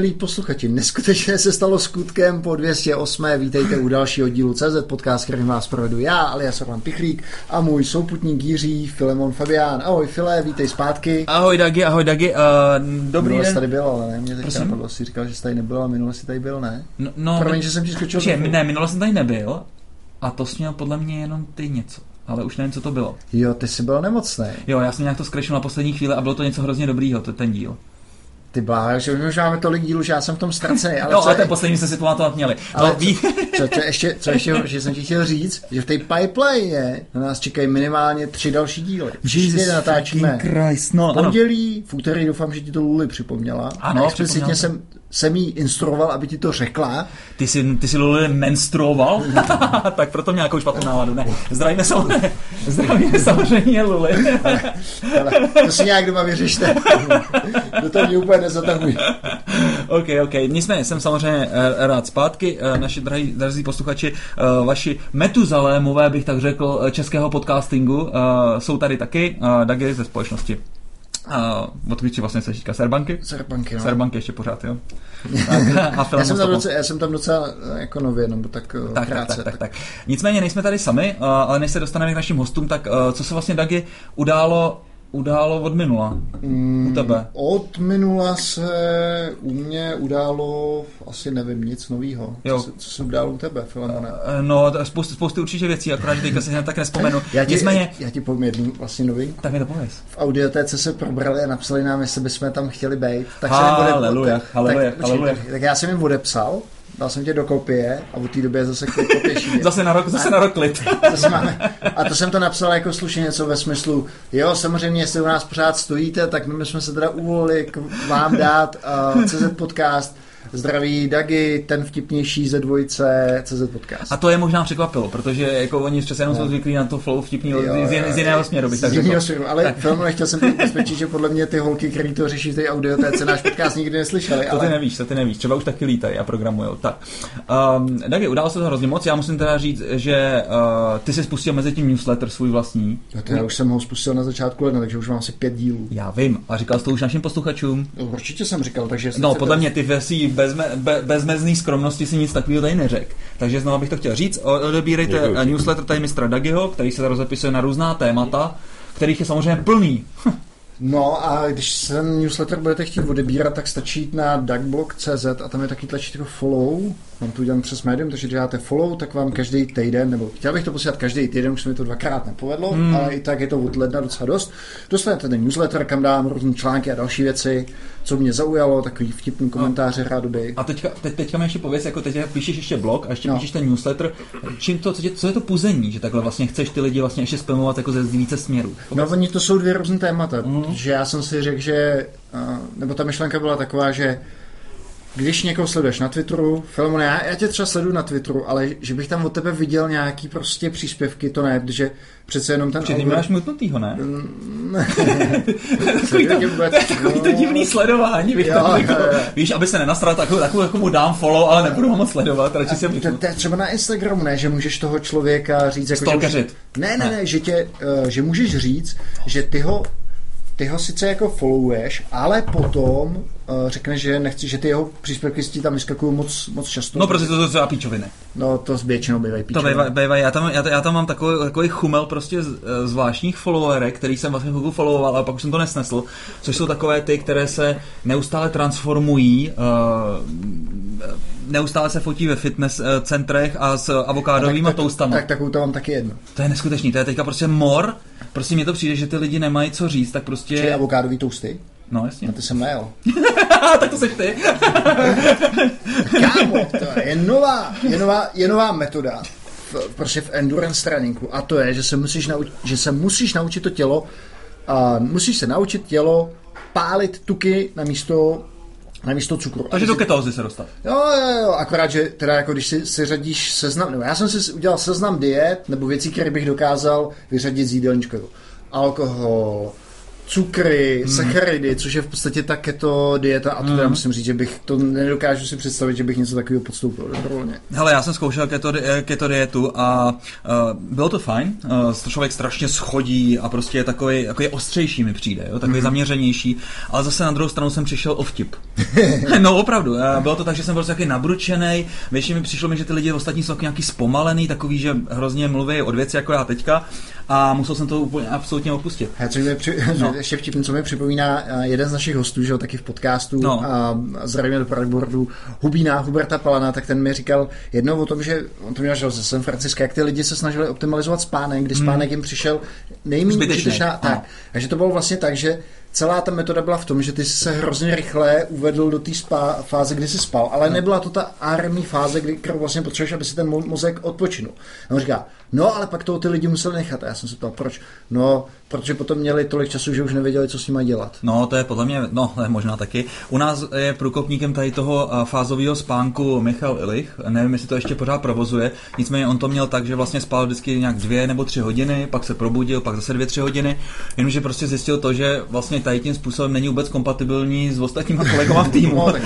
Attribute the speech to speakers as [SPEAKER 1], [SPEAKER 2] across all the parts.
[SPEAKER 1] milí posluchači, neskutečně se stalo skutkem po 208. Vítejte u dalšího dílu CZ podcast, kterým vás provedu já, alias Roman Pichlík a můj souputník Jiří Filemon Fabián. Ahoj File, vítej zpátky.
[SPEAKER 2] Ahoj Dagi, ahoj Dagi, uh, dobrý
[SPEAKER 1] minule
[SPEAKER 2] den.
[SPEAKER 1] tady byl, ale ne, mě teďka napadlo, jsi říkal, že jsi tady nebyl, a minule jsi tady byl, ne?
[SPEAKER 2] No, no
[SPEAKER 1] Promiň, že jsem ti skočil.
[SPEAKER 2] Ne, minule jsem tady nebyl a to jsi měl podle mě jenom ty něco. Ale už nevím, co to bylo.
[SPEAKER 1] Jo, ty jsi byl nemocný.
[SPEAKER 2] Jo, já jsem nějak to skrešil na poslední chvíli a bylo to něco hrozně dobrýho, to ten díl.
[SPEAKER 1] Ty bláho, že už máme tolik dílů, že já jsem v tom ztracený. Ale
[SPEAKER 2] jo,
[SPEAKER 1] co,
[SPEAKER 2] ale ten poslední jsme si pamatovat měli.
[SPEAKER 1] ale
[SPEAKER 2] no, ví,
[SPEAKER 1] co, co, ještě, co ještě, že jsem ti chtěl říct, že v té pipeline na nás čekají minimálně tři další díly. Všichni natáčíme
[SPEAKER 2] Christ, no,
[SPEAKER 1] v pondělí, v úterý doufám, že ti to Luli připomněla.
[SPEAKER 2] Ano,
[SPEAKER 1] A explicitně
[SPEAKER 2] připomněla
[SPEAKER 1] jsem, jsem jí instruoval, aby ti to řekla.
[SPEAKER 2] Ty jsi, ty jsi Luli menstruoval, tak proto nějakou špatnou náladu. Ne, zdravíme samozřejmě, zdravíme samozřejmě Luli.
[SPEAKER 1] Ale to si nějak doma vyřešte. Do toho mě úplně nezatahuj.
[SPEAKER 2] OK, OK. Nicméně jsem samozřejmě eh, rád zpátky. Eh, Naši drahí, drazí posluchači, eh, vaši metuzalémové, bych tak řekl, českého podcastingu jsou tady taky. Dagi ze společnosti. Uh, od když vlastně se říká Serbanky?
[SPEAKER 1] Serbanky, no.
[SPEAKER 2] Serbanky ještě pořád, jo. Tak, a
[SPEAKER 1] Já jsem, tam docela, já jsem tam docela eh, jako nově, nebo tak, eh,
[SPEAKER 2] tak, tak,
[SPEAKER 1] krátce.
[SPEAKER 2] tak, tak, tak. Nicméně nejsme tady sami, uh, ale než se dostaneme k našim hostům, tak uh, co se vlastně Dagi událo, událo od minula u tebe?
[SPEAKER 1] Od minula se u mě událo asi nevím nic novýho.
[SPEAKER 2] Jo.
[SPEAKER 1] Co, se, co se událo u tebe, Filemone?
[SPEAKER 2] Eh, No, spousty, spousty určitě věcí, akorát, že teďka si hned tak nespomenu.
[SPEAKER 1] Já ti,
[SPEAKER 2] Nicméně,
[SPEAKER 1] já ti povím jednu vlastně novinku.
[SPEAKER 2] tak mi to pověz.
[SPEAKER 1] V audiotéce se probrali a napsali nám, jestli bychom tam chtěli být. Tak
[SPEAKER 2] Haleluja,
[SPEAKER 1] tak,
[SPEAKER 2] haleluja,
[SPEAKER 1] tak,
[SPEAKER 2] haleluja.
[SPEAKER 1] tak, tak, já jsem jim odepsal, dal jsem tě do kopie a od té doby je zase kopie
[SPEAKER 2] Zase na rok, zase na rok klid.
[SPEAKER 1] Zase máme. A to jsem to napsal jako slušně něco ve smyslu, jo, samozřejmě, jestli u nás pořád stojíte, tak my jsme se teda uvolili k vám dát uh, CZ Podcast, zdraví Dagi, ten vtipnější ze dvojice CZ Podcast.
[SPEAKER 2] A to je možná překvapilo, protože jako oni přece jenom jsou zvyklí na to flow vtipný
[SPEAKER 1] Jo,
[SPEAKER 2] z, z, z jiného směru, bych tak
[SPEAKER 1] z jiného směru, ale film nechtěl jsem ubezpečit, že podle mě ty holky, které to řeší v té audiotéce, náš podcast nikdy neslyšeli.
[SPEAKER 2] To ty
[SPEAKER 1] ale...
[SPEAKER 2] nevíš, to ty nevíš, třeba už taky lítají a programujou. Tak. Um, Dagi, událo se to hrozně moc, já musím teda říct, že uh, ty jsi spustil mezi tím newsletter svůj vlastní.
[SPEAKER 1] No to já už jsem ho spustil na začátku ledna, takže už mám asi pět dílů.
[SPEAKER 2] Já vím, a říkal jsi to už našim posluchačům.
[SPEAKER 1] No, určitě jsem říkal, takže...
[SPEAKER 2] No, podle mě ty ve svý bezme, be, bezmezný skromnosti si nic takového tady neřekl. Takže znovu bych to chtěl říct. Odebírejte
[SPEAKER 3] Děkuji.
[SPEAKER 2] eh, newsletter tady mistra Dagiho, který se rozepisuje na různá témata, kterých je samozřejmě plný.
[SPEAKER 1] No a když se newsletter budete chtít odebírat, tak stačí jít na duckblog.cz a tam je taky tlačítko follow. Mám to udělat přes médium, takže když dáte follow, tak vám každý týden, nebo chtěl bych to posílat každý týden, už se mi to dvakrát nepovedlo, hmm. ale i tak je to od ledna docela dost. Dostanete ten newsletter, kam dám různé články a další věci, co mě zaujalo, takový vtipný komentáře rádoby.
[SPEAKER 2] A teďka, teď, teďka mi ještě pověz, jako teď píšeš ještě blog a ještě
[SPEAKER 1] No.
[SPEAKER 2] no. píšeš ten newsletter. Čím to, co, tě, co je to puzení, že takhle vlastně chceš ty lidi vlastně ještě spamovat jako ze více směrů?
[SPEAKER 1] No, oni to jsou dvě různé témata, mm. že já jsem si řekl, že, nebo ta myšlenka byla taková, že když někoho sleduješ na Twitteru, Filemone, já, já tě třeba sleduju na Twitteru, ale že bych tam od tebe viděl nějaký prostě příspěvky, to ne, protože přece jenom ten
[SPEAKER 2] Že ty máš mutnutýho, ne?
[SPEAKER 1] Takový
[SPEAKER 2] to-
[SPEAKER 1] vůbec,
[SPEAKER 2] Takový to divný sledování, bych
[SPEAKER 1] Jo,
[SPEAKER 2] řekl.
[SPEAKER 1] jo.
[SPEAKER 2] Víš, aby se nenastral takovou, takovou, jako mu dám follow, ale nebudu ho moc sledovat, radši ho
[SPEAKER 1] to,
[SPEAKER 2] vypnu.
[SPEAKER 1] to je třeba na Instagramu, ne, že můžeš toho člověka říct, jako,
[SPEAKER 2] Stalkeřit.
[SPEAKER 1] ne, ne, ne, že, tě, uh, že můžeš říct, že ty ho ty ho sice jako followuješ, ale potom uh, řekneš, že nechci, že ty jeho příspěvky si tam vyskakují moc, moc často.
[SPEAKER 2] No, prostě to jsou třeba píčoviny.
[SPEAKER 1] No, to většinou bývají
[SPEAKER 2] To
[SPEAKER 1] píčoviny.
[SPEAKER 2] bývá, bývá, já, tam, já, já tam mám takový, takový chumel prostě z, eh, zvláštních followerek, který jsem vlastně chvilku followoval, ale pak už jsem to nesnesl, což jsou takové ty, které se neustále transformují, uh, neustále se fotí ve fitness eh, centrech a s avokádovými
[SPEAKER 1] tak,
[SPEAKER 2] toastama.
[SPEAKER 1] tak, takovou to mám taky jedno.
[SPEAKER 2] To je neskutečný, to je teďka prostě mor, prostě mně to přijde, že ty lidi nemají co říct, tak prostě...
[SPEAKER 1] avokádový toasty?
[SPEAKER 2] No jasně.
[SPEAKER 1] Na ty jsem nejel.
[SPEAKER 2] tak to seš ty.
[SPEAKER 1] Kámo, to je nová, je nová, je nová metoda v, prostě v endurance tréninku a to je, že se musíš, naučit, že se musíš naučit to tělo a musíš se naučit tělo pálit tuky na místo na místo cukru.
[SPEAKER 2] Takže do ketózy se dostat.
[SPEAKER 1] Jo, jo, jo, akorát, že teda jako když si, si řadíš seznam, nebo já jsem si udělal seznam diet, nebo věcí, které bych dokázal vyřadit z jídelníčku. Alkohol, cukry, mm. sacharidy, což je v podstatě ta keto dieta a to mm. musím říct, že bych to nedokážu si představit, že bych něco takového podstoupil dobrovolně.
[SPEAKER 2] Hele, já jsem zkoušel keto, keto dietu a uh, bylo to fajn, uh, člověk strašně schodí a prostě je takový, takový ostřejší mi přijde, jo? takový mm. zaměřenější, ale zase na druhou stranu jsem přišel o vtip. no opravdu, uh, bylo to tak, že jsem byl takový nabručený, většině mi přišlo mi, že ty lidi ostatní jsou nějaký zpomalený, takový, že hrozně mluví od věci jako já teďka a musel jsem to úplně absolutně opustit.
[SPEAKER 1] Já, co mi při, no. ještě vtipný, co mi připomíná jeden z našich hostů, že jo, taky v podcastu no. a zdravíme do Pragueboardu, Hubína, Huberta Palana, tak ten mi říkal jednou o tom, že on to měl že ze San Francisco, jak ty lidi se snažili optimalizovat spánek, kdy hmm. spánek hmm. jim přišel nejméně užitečná. Tak. Takže to bylo vlastně tak, že celá ta metoda byla v tom, že ty jsi se hrozně rychle uvedl do té fáze, kdy jsi spal, ale no. nebyla to ta armí fáze, kdy, kterou vlastně potřebuješ, aby si ten mozek odpočinul. A on říká, no ale pak toho ty lidi museli nechat. A já jsem se ptal, proč? No, protože potom měli tolik času, že už nevěděli, co s nimi dělat.
[SPEAKER 2] No, to je podle mě, no, to je možná taky. U nás je průkopníkem tady toho fázového spánku Michal Ilich, nevím, jestli to ještě pořád provozuje, nicméně on to měl tak, že vlastně spal vždycky nějak dvě nebo tři hodiny, pak se probudil, pak zase dvě, tři hodiny, jenomže prostě zjistil to, že vlastně tady tím způsobem není vůbec kompatibilní s ostatníma kolegama v týmu. no, tak,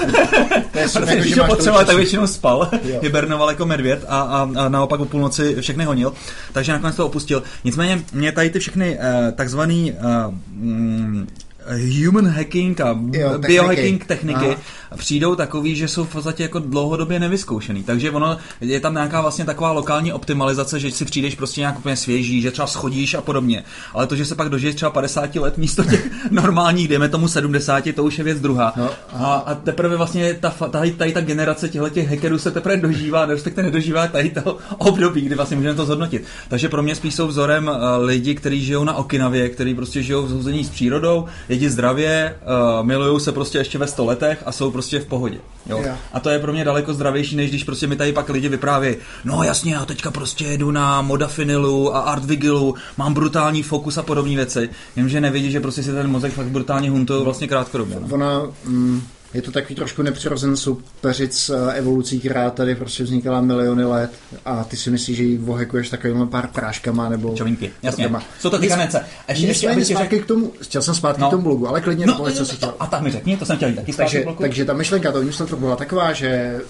[SPEAKER 2] to je ho potřeboval, tak většinou spal, hibernoval jako medvěd a, a, a, naopak o půlnoci všechny honil, takže nakonec to opustil. Nicméně mě tady ty všechny uh, takzvaný uh, mm, human hacking a jo, biohacking techniky Aha. přijdou takový, že jsou v podstatě jako dlouhodobě nevyzkoušený. Takže ono je tam nějaká vlastně taková lokální optimalizace, že si přijdeš prostě nějak úplně svěží, že třeba schodíš a podobně. Ale to, že se pak dožiješ třeba 50 let místo těch normálních, dejme tomu 70, to už je věc druhá. No, a, a teprve vlastně ta, tady, tady ta generace těchto těch hackerů se teprve dožívá, respektive nedožívá tady to období, kdy vlastně můžeme to zhodnotit. Takže pro mě spíš jsou vzorem uh, lidi, kteří žijou na Okinavě, kteří prostě žijou v s přírodou, jedí zdravě, uh, milují se prostě ještě ve 100 letech a jsou prostě v pohodě. Jo? Yeah. A to je pro mě daleko zdravější, než když prostě mi tady pak lidi vyprávějí, no jasně, já teďka prostě jedu na Modafinilu a Artvigilu, mám brutální fokus a podobné věci, jenomže nevidí, že prostě si ten mozek fakt brutálně huntují vlastně krátkodobě.
[SPEAKER 1] No. Ona, mm, je to takový trošku nepřirozen soupeřic eh, evolucí, která tady prostě vznikala miliony let a ty si myslíš, že ji vohekuješ takovými pár práškama nebo...
[SPEAKER 2] Čovinky, jasně. Trkama. Jsou to kanece.
[SPEAKER 1] Ještě, ještě, ještě zpátky řek... k tomu, chtěl jsem zpátky no. k tomu blogu, ale klidně no,
[SPEAKER 2] no, co si chtěl. A tak mi řekni, to jsem chtěl taky
[SPEAKER 1] takže, takže ta myšlenka toho newsletteru byla taková, že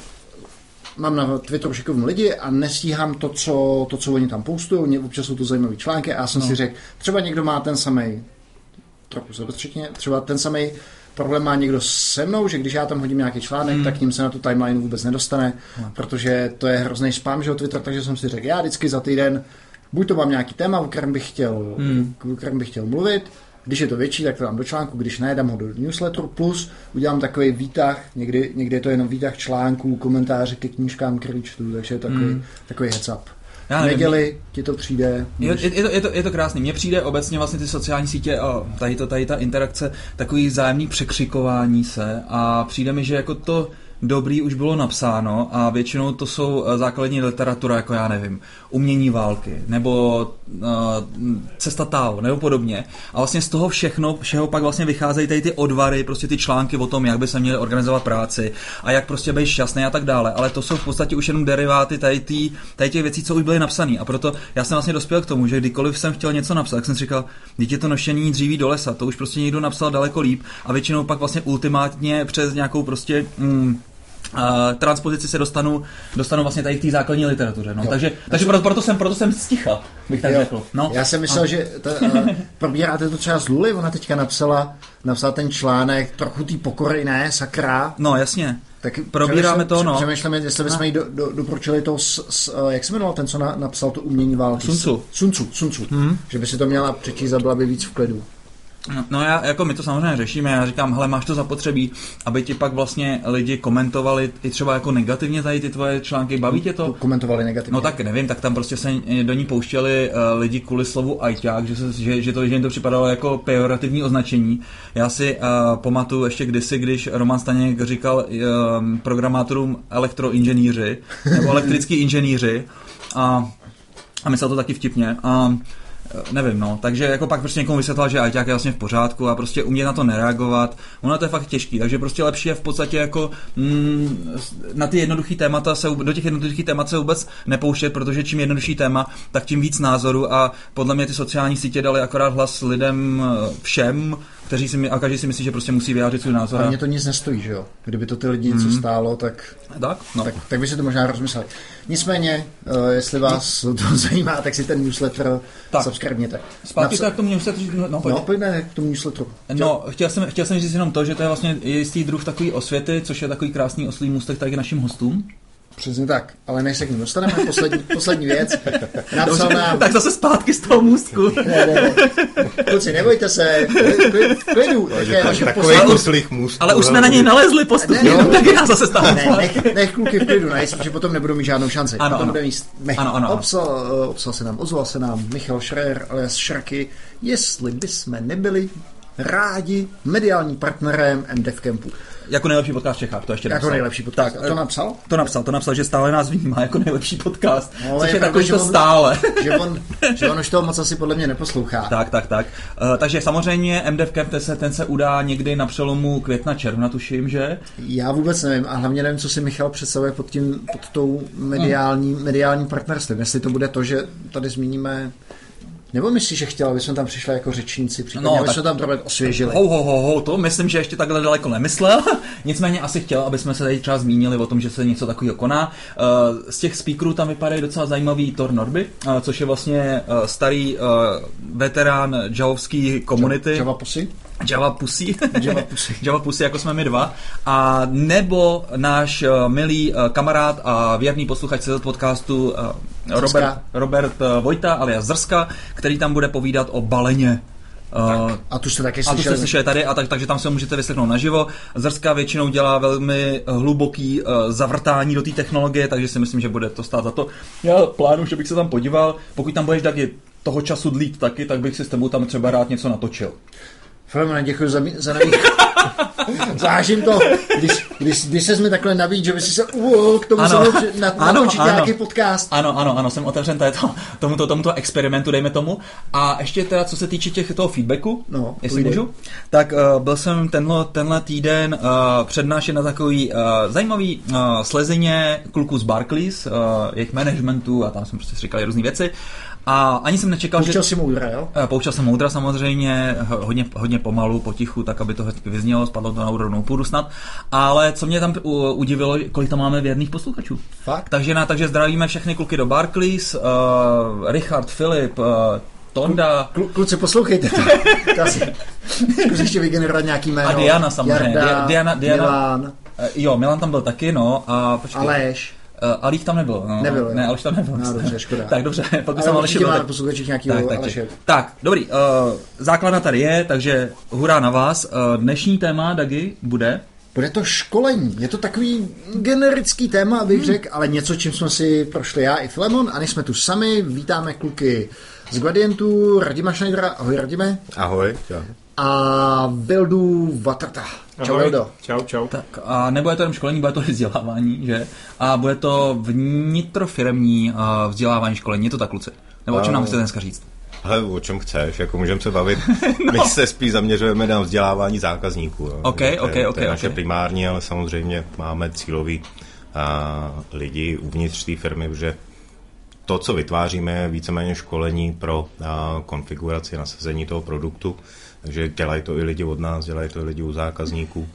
[SPEAKER 1] mám na Twitteru šikovní lidi a nestíhám to, co, to, co oni tam postují, občas jsou to zajímavé články a já jsem no. si řekl, třeba někdo má ten samý trochu třeba ten samý problém má někdo se mnou, že když já tam hodím nějaký článek, hmm. tak ním se na tu timeline vůbec nedostane, hmm. protože to je hrozný spam, že o Twitter, takže jsem si řekl, já vždycky za týden buď to mám nějaký téma, o kterém bych chtěl, hmm. o kterém bych chtěl mluvit, když je to větší, tak to dám do článku, když ne, dám ho do newsletteru, plus udělám takový výtah, někdy, někdy je to jenom výtah článků, komentáře ke knížkám, který čtu, takže je to takový, hmm. takový heads up. Já nevím, neděli ti to přijde.
[SPEAKER 2] Je, je, je, to, je, to, je to krásný. Mně přijde obecně vlastně ty sociální sítě a tady, to, tady ta interakce, takový zájemný překřikování se a přijde mi, že jako to dobrý už bylo napsáno a většinou to jsou eh, základní literatura, jako já nevím, umění války, nebo uh, cesta Tao, nebo podobně. A vlastně z toho všechno, všeho pak vlastně vycházejí tady ty odvary, prostě ty články o tom, jak by se měli organizovat práci a jak prostě být šťastný a tak dále. Ale to jsou v podstatě už jenom deriváty tady, tý, tady těch věcí, co už byly napsané. A proto já jsem vlastně dospěl k tomu, že kdykoliv jsem chtěl něco napsat, tak jsem si říkal, dítě to nošení dříví do lesa, to už prostě někdo napsal daleko líp a většinou pak vlastně ultimátně přes nějakou prostě mm, transpozici se dostanu, dostanu vlastně tady k té základní literatuře. No. Takže, takže proto, proto, jsem, proto jsem sticha, bych tak jo. řekl. No.
[SPEAKER 1] Já jsem myslel, a... že ta, uh, probíráte to třeba z Luli, ona teďka napsala, napsala ten článek trochu té pokory, ne, sakra.
[SPEAKER 2] No, jasně. Tak probíráme to, no.
[SPEAKER 1] Přemýšlíme, jestli bychom jí do, do, doporučili to, s, s, uh, jak se jmenoval ten, co na, napsal to umění války?
[SPEAKER 2] Suncu.
[SPEAKER 1] Suncu, Suncu. Hmm. Že by si to měla přečíst a byla by víc v klidu.
[SPEAKER 2] No, no já, jako my to samozřejmě řešíme, já říkám, hele, máš to zapotřebí, aby ti pak vlastně lidi komentovali i třeba jako negativně tady ty tvoje články, baví tě to?
[SPEAKER 1] Komentovali negativně.
[SPEAKER 2] No tak nevím, tak tam prostě se do ní pouštěli uh, lidi kvůli slovu ajťák, že, se, že, že, to, že jim to připadalo jako pejorativní označení. Já si uh, pamatuju ještě kdysi, když Roman Staněk říkal uh, programátorům elektroinženýři, nebo elektrický inženýři a, a myslel to taky vtipně. A nevím, no, takže jako pak prostě někomu vysvětloval, že ajťák je vlastně v pořádku a prostě umět na to nereagovat, ono to je fakt těžký, takže prostě lepší je v podstatě jako mm, na ty jednoduché témata se, do těch jednoduchých témat se vůbec nepouštět, protože čím jednodušší téma, tak tím víc názoru a podle mě ty sociální sítě dali akorát hlas lidem eh, všem, kteří si, a každý si myslí, že prostě musí vyjádřit svůj názor.
[SPEAKER 1] Ale mě to nic nestojí, že jo? Kdyby to ty lidi něco mm. stálo, tak,
[SPEAKER 2] tak, no.
[SPEAKER 1] tak, tak by si to možná rozmysleli. Nicméně, uh, jestli vás to zajímá, tak si ten newsletter tak. subscribněte.
[SPEAKER 2] Zpátky Napsa- k tomu newsletteru. No,
[SPEAKER 1] no, pojď. no pojďme k tomu newsletteru.
[SPEAKER 2] No, chtěl jsem, chtěl jsem říct jenom to, že to je vlastně jistý druh takový osvěty, což je takový krásný oslý můstek tady našim hostům.
[SPEAKER 1] Přesně tak, ale než se k ní dostaneme, poslední, poslední věc. Napsal nám...
[SPEAKER 2] Tak zase zpátky z toho můstku.
[SPEAKER 1] ne, ne, ne. Kluci, nebojte se, klidu.
[SPEAKER 3] Takový kuslých můstků.
[SPEAKER 2] Ale už jsme na něj nalezli postupně, ne, ne, tak nás zase stále.
[SPEAKER 1] Ne, nech, nech kluky v klidu, ne, že potom nebudou mít žádnou šanci.
[SPEAKER 2] Ano,
[SPEAKER 1] potom
[SPEAKER 2] ano.
[SPEAKER 1] Bude mít,
[SPEAKER 2] mech. ano, ano,
[SPEAKER 1] Obsal, obsal se nám, ozval se nám Michal Schreier alias Šrky, jestli bychom nebyli rádi mediální partnerem MDF Campu.
[SPEAKER 2] Jako nejlepší podcast v Čechách, to ještě
[SPEAKER 1] Jako
[SPEAKER 2] napsal.
[SPEAKER 1] nejlepší podcast.
[SPEAKER 2] Tak,
[SPEAKER 1] A to napsal?
[SPEAKER 2] To napsal, to napsal, že stále nás vnímá jako nejlepší podcast.
[SPEAKER 1] No,
[SPEAKER 2] což
[SPEAKER 1] je
[SPEAKER 2] je takový
[SPEAKER 1] že
[SPEAKER 2] to
[SPEAKER 1] on-
[SPEAKER 2] stále.
[SPEAKER 1] Že on, že on už toho moc asi podle mě neposlouchá.
[SPEAKER 2] Tak, tak, tak. Uh, takže samozřejmě MDF Camp, ten se, ten se udá někdy na přelomu května, června, tuším, že?
[SPEAKER 1] Já vůbec nevím a hlavně nevím, co si Michal představuje pod, tím, pod tou mediální, mediálním partnerstvím. Jestli to bude to, že tady zmíníme nebo myslíš, že chtěl, aby jsme tam přišli jako řečníci, případně,
[SPEAKER 2] No,
[SPEAKER 1] aby jsme tam trochu osvěžili?
[SPEAKER 2] Ho, ho, ho, ho, to myslím, že ještě takhle daleko nemyslel. Nicméně asi chtěl, aby jsme se tady třeba zmínili o tom, že se něco takového koná. Uh, Z těch speakerů tam vypadají docela zajímavý Thor Norby, uh, což je vlastně uh, starý veterán javovský komunity.
[SPEAKER 1] Java Pussy?
[SPEAKER 2] Java Pussy.
[SPEAKER 1] Java Pussy.
[SPEAKER 2] Java Pussy, jako jsme my dva. A nebo náš uh, milý uh, kamarád a věrný posluchač CZ podcastu uh, Robert, Robert Vojta alias Zrska, který tam bude povídat o baleně. Uh,
[SPEAKER 1] A tu jste taky
[SPEAKER 2] a to jste
[SPEAKER 1] slyšeli.
[SPEAKER 2] slyšeli tady, a tak, takže tam se můžete vyslechnout naživo. Zrska většinou dělá velmi hluboký uh, zavrtání do té technologie, takže si myslím, že bude to stát za to. Já plánuju, že bych se tam podíval. Pokud tam budeš taky toho času dlít taky, tak bych si s tebou tam třeba rád něco natočil.
[SPEAKER 1] Filemone, děkuji za, za nabídku. Vážím to, když, když, když se mi takhle nabít, že by si se uvolil k tomu
[SPEAKER 2] Ano.
[SPEAKER 1] na,
[SPEAKER 2] Ano, ano.
[SPEAKER 1] nějaký podcast.
[SPEAKER 2] Ano, ano, ano, jsem otevřen této, tomuto, tomuto experimentu, dejme tomu. A ještě teda, co se týče těch toho feedbacku,
[SPEAKER 1] No,
[SPEAKER 2] jestli
[SPEAKER 1] půjde.
[SPEAKER 2] můžu, tak uh, byl jsem tenhle, tenhle týden uh, přednášen na takový uh, zajímavý uh, slezeně kluků z Barclays, uh, jejich managementu a tam jsme prostě říkali různé věci. A ani jsem nečekal, že...
[SPEAKER 1] Pouštěl si moudra, jo?
[SPEAKER 2] Eh, Pouštěl jsem moudra samozřejmě, ho- hodně, hodně pomalu, potichu, tak aby to hezky vyznělo, spadlo to na úrovnou půdu snad. Ale co mě tam u, udivilo, kolik tam máme věrných posluchačů.
[SPEAKER 1] Fakt?
[SPEAKER 2] Takže, na, takže zdravíme všechny kluky do Barclays, uh, Richard, Filip, uh, Tonda,
[SPEAKER 1] Klu, kluci, poslouchejte to. zkus ještě vygenerovat nějaký jméno.
[SPEAKER 2] A Diana samozřejmě.
[SPEAKER 1] Jarda,
[SPEAKER 2] Dia- Diana- Diana-
[SPEAKER 1] Milan,
[SPEAKER 2] jo, Milan tam byl taky, no, a počkej.
[SPEAKER 1] Aleš.
[SPEAKER 2] Uh, Alík tam nebyl. No.
[SPEAKER 1] Nebyl, jo.
[SPEAKER 2] Ne, Aleš tam nebyl.
[SPEAKER 1] No, dobře, škoda.
[SPEAKER 2] tak dobře, pokud
[SPEAKER 1] Ale
[SPEAKER 2] jsem Aleši byl, tak-
[SPEAKER 1] posluchačích nějaký
[SPEAKER 2] tak, tak,
[SPEAKER 1] Aleše.
[SPEAKER 2] tak, dobrý. Uh, základna tady je, takže hurá na vás. Uh, dnešní téma, Dagi, bude...
[SPEAKER 1] Bude to školení. Je to takový generický téma, abych
[SPEAKER 2] Hmm.
[SPEAKER 1] řekl, ale něco, čím jsme si prošli já i Filemon. A než jsme tu sami, vítáme kluky z Gradientu, Radima Schneidera. Ahoj Radime.
[SPEAKER 3] Ahoj. Čau.
[SPEAKER 1] A Bildu Vatrta. Čau
[SPEAKER 4] Ahoj.
[SPEAKER 1] Bildo.
[SPEAKER 4] Čau, čau.
[SPEAKER 2] Tak a nebude to jenom školení, bude to i vzdělávání, že? A bude to vnitrofiremní uh, vzdělávání školení, je to tak, kluci? Nebo o čem nám chcete dneska říct?
[SPEAKER 3] Hele, o čem chceš, jako můžeme se bavit. My se spíš zaměřujeme na vzdělávání zákazníků. Jo.
[SPEAKER 2] Ok,
[SPEAKER 3] to je,
[SPEAKER 2] ok,
[SPEAKER 3] to je
[SPEAKER 2] ok,
[SPEAKER 3] naše
[SPEAKER 2] ok.
[SPEAKER 3] primární, ale samozřejmě máme cílový a, lidi uvnitř té firmy, že to, co vytváříme, je víceméně školení pro a, konfiguraci, nasazení toho produktu. Takže dělají to i lidi od nás, dělají to i lidi u zákazníků.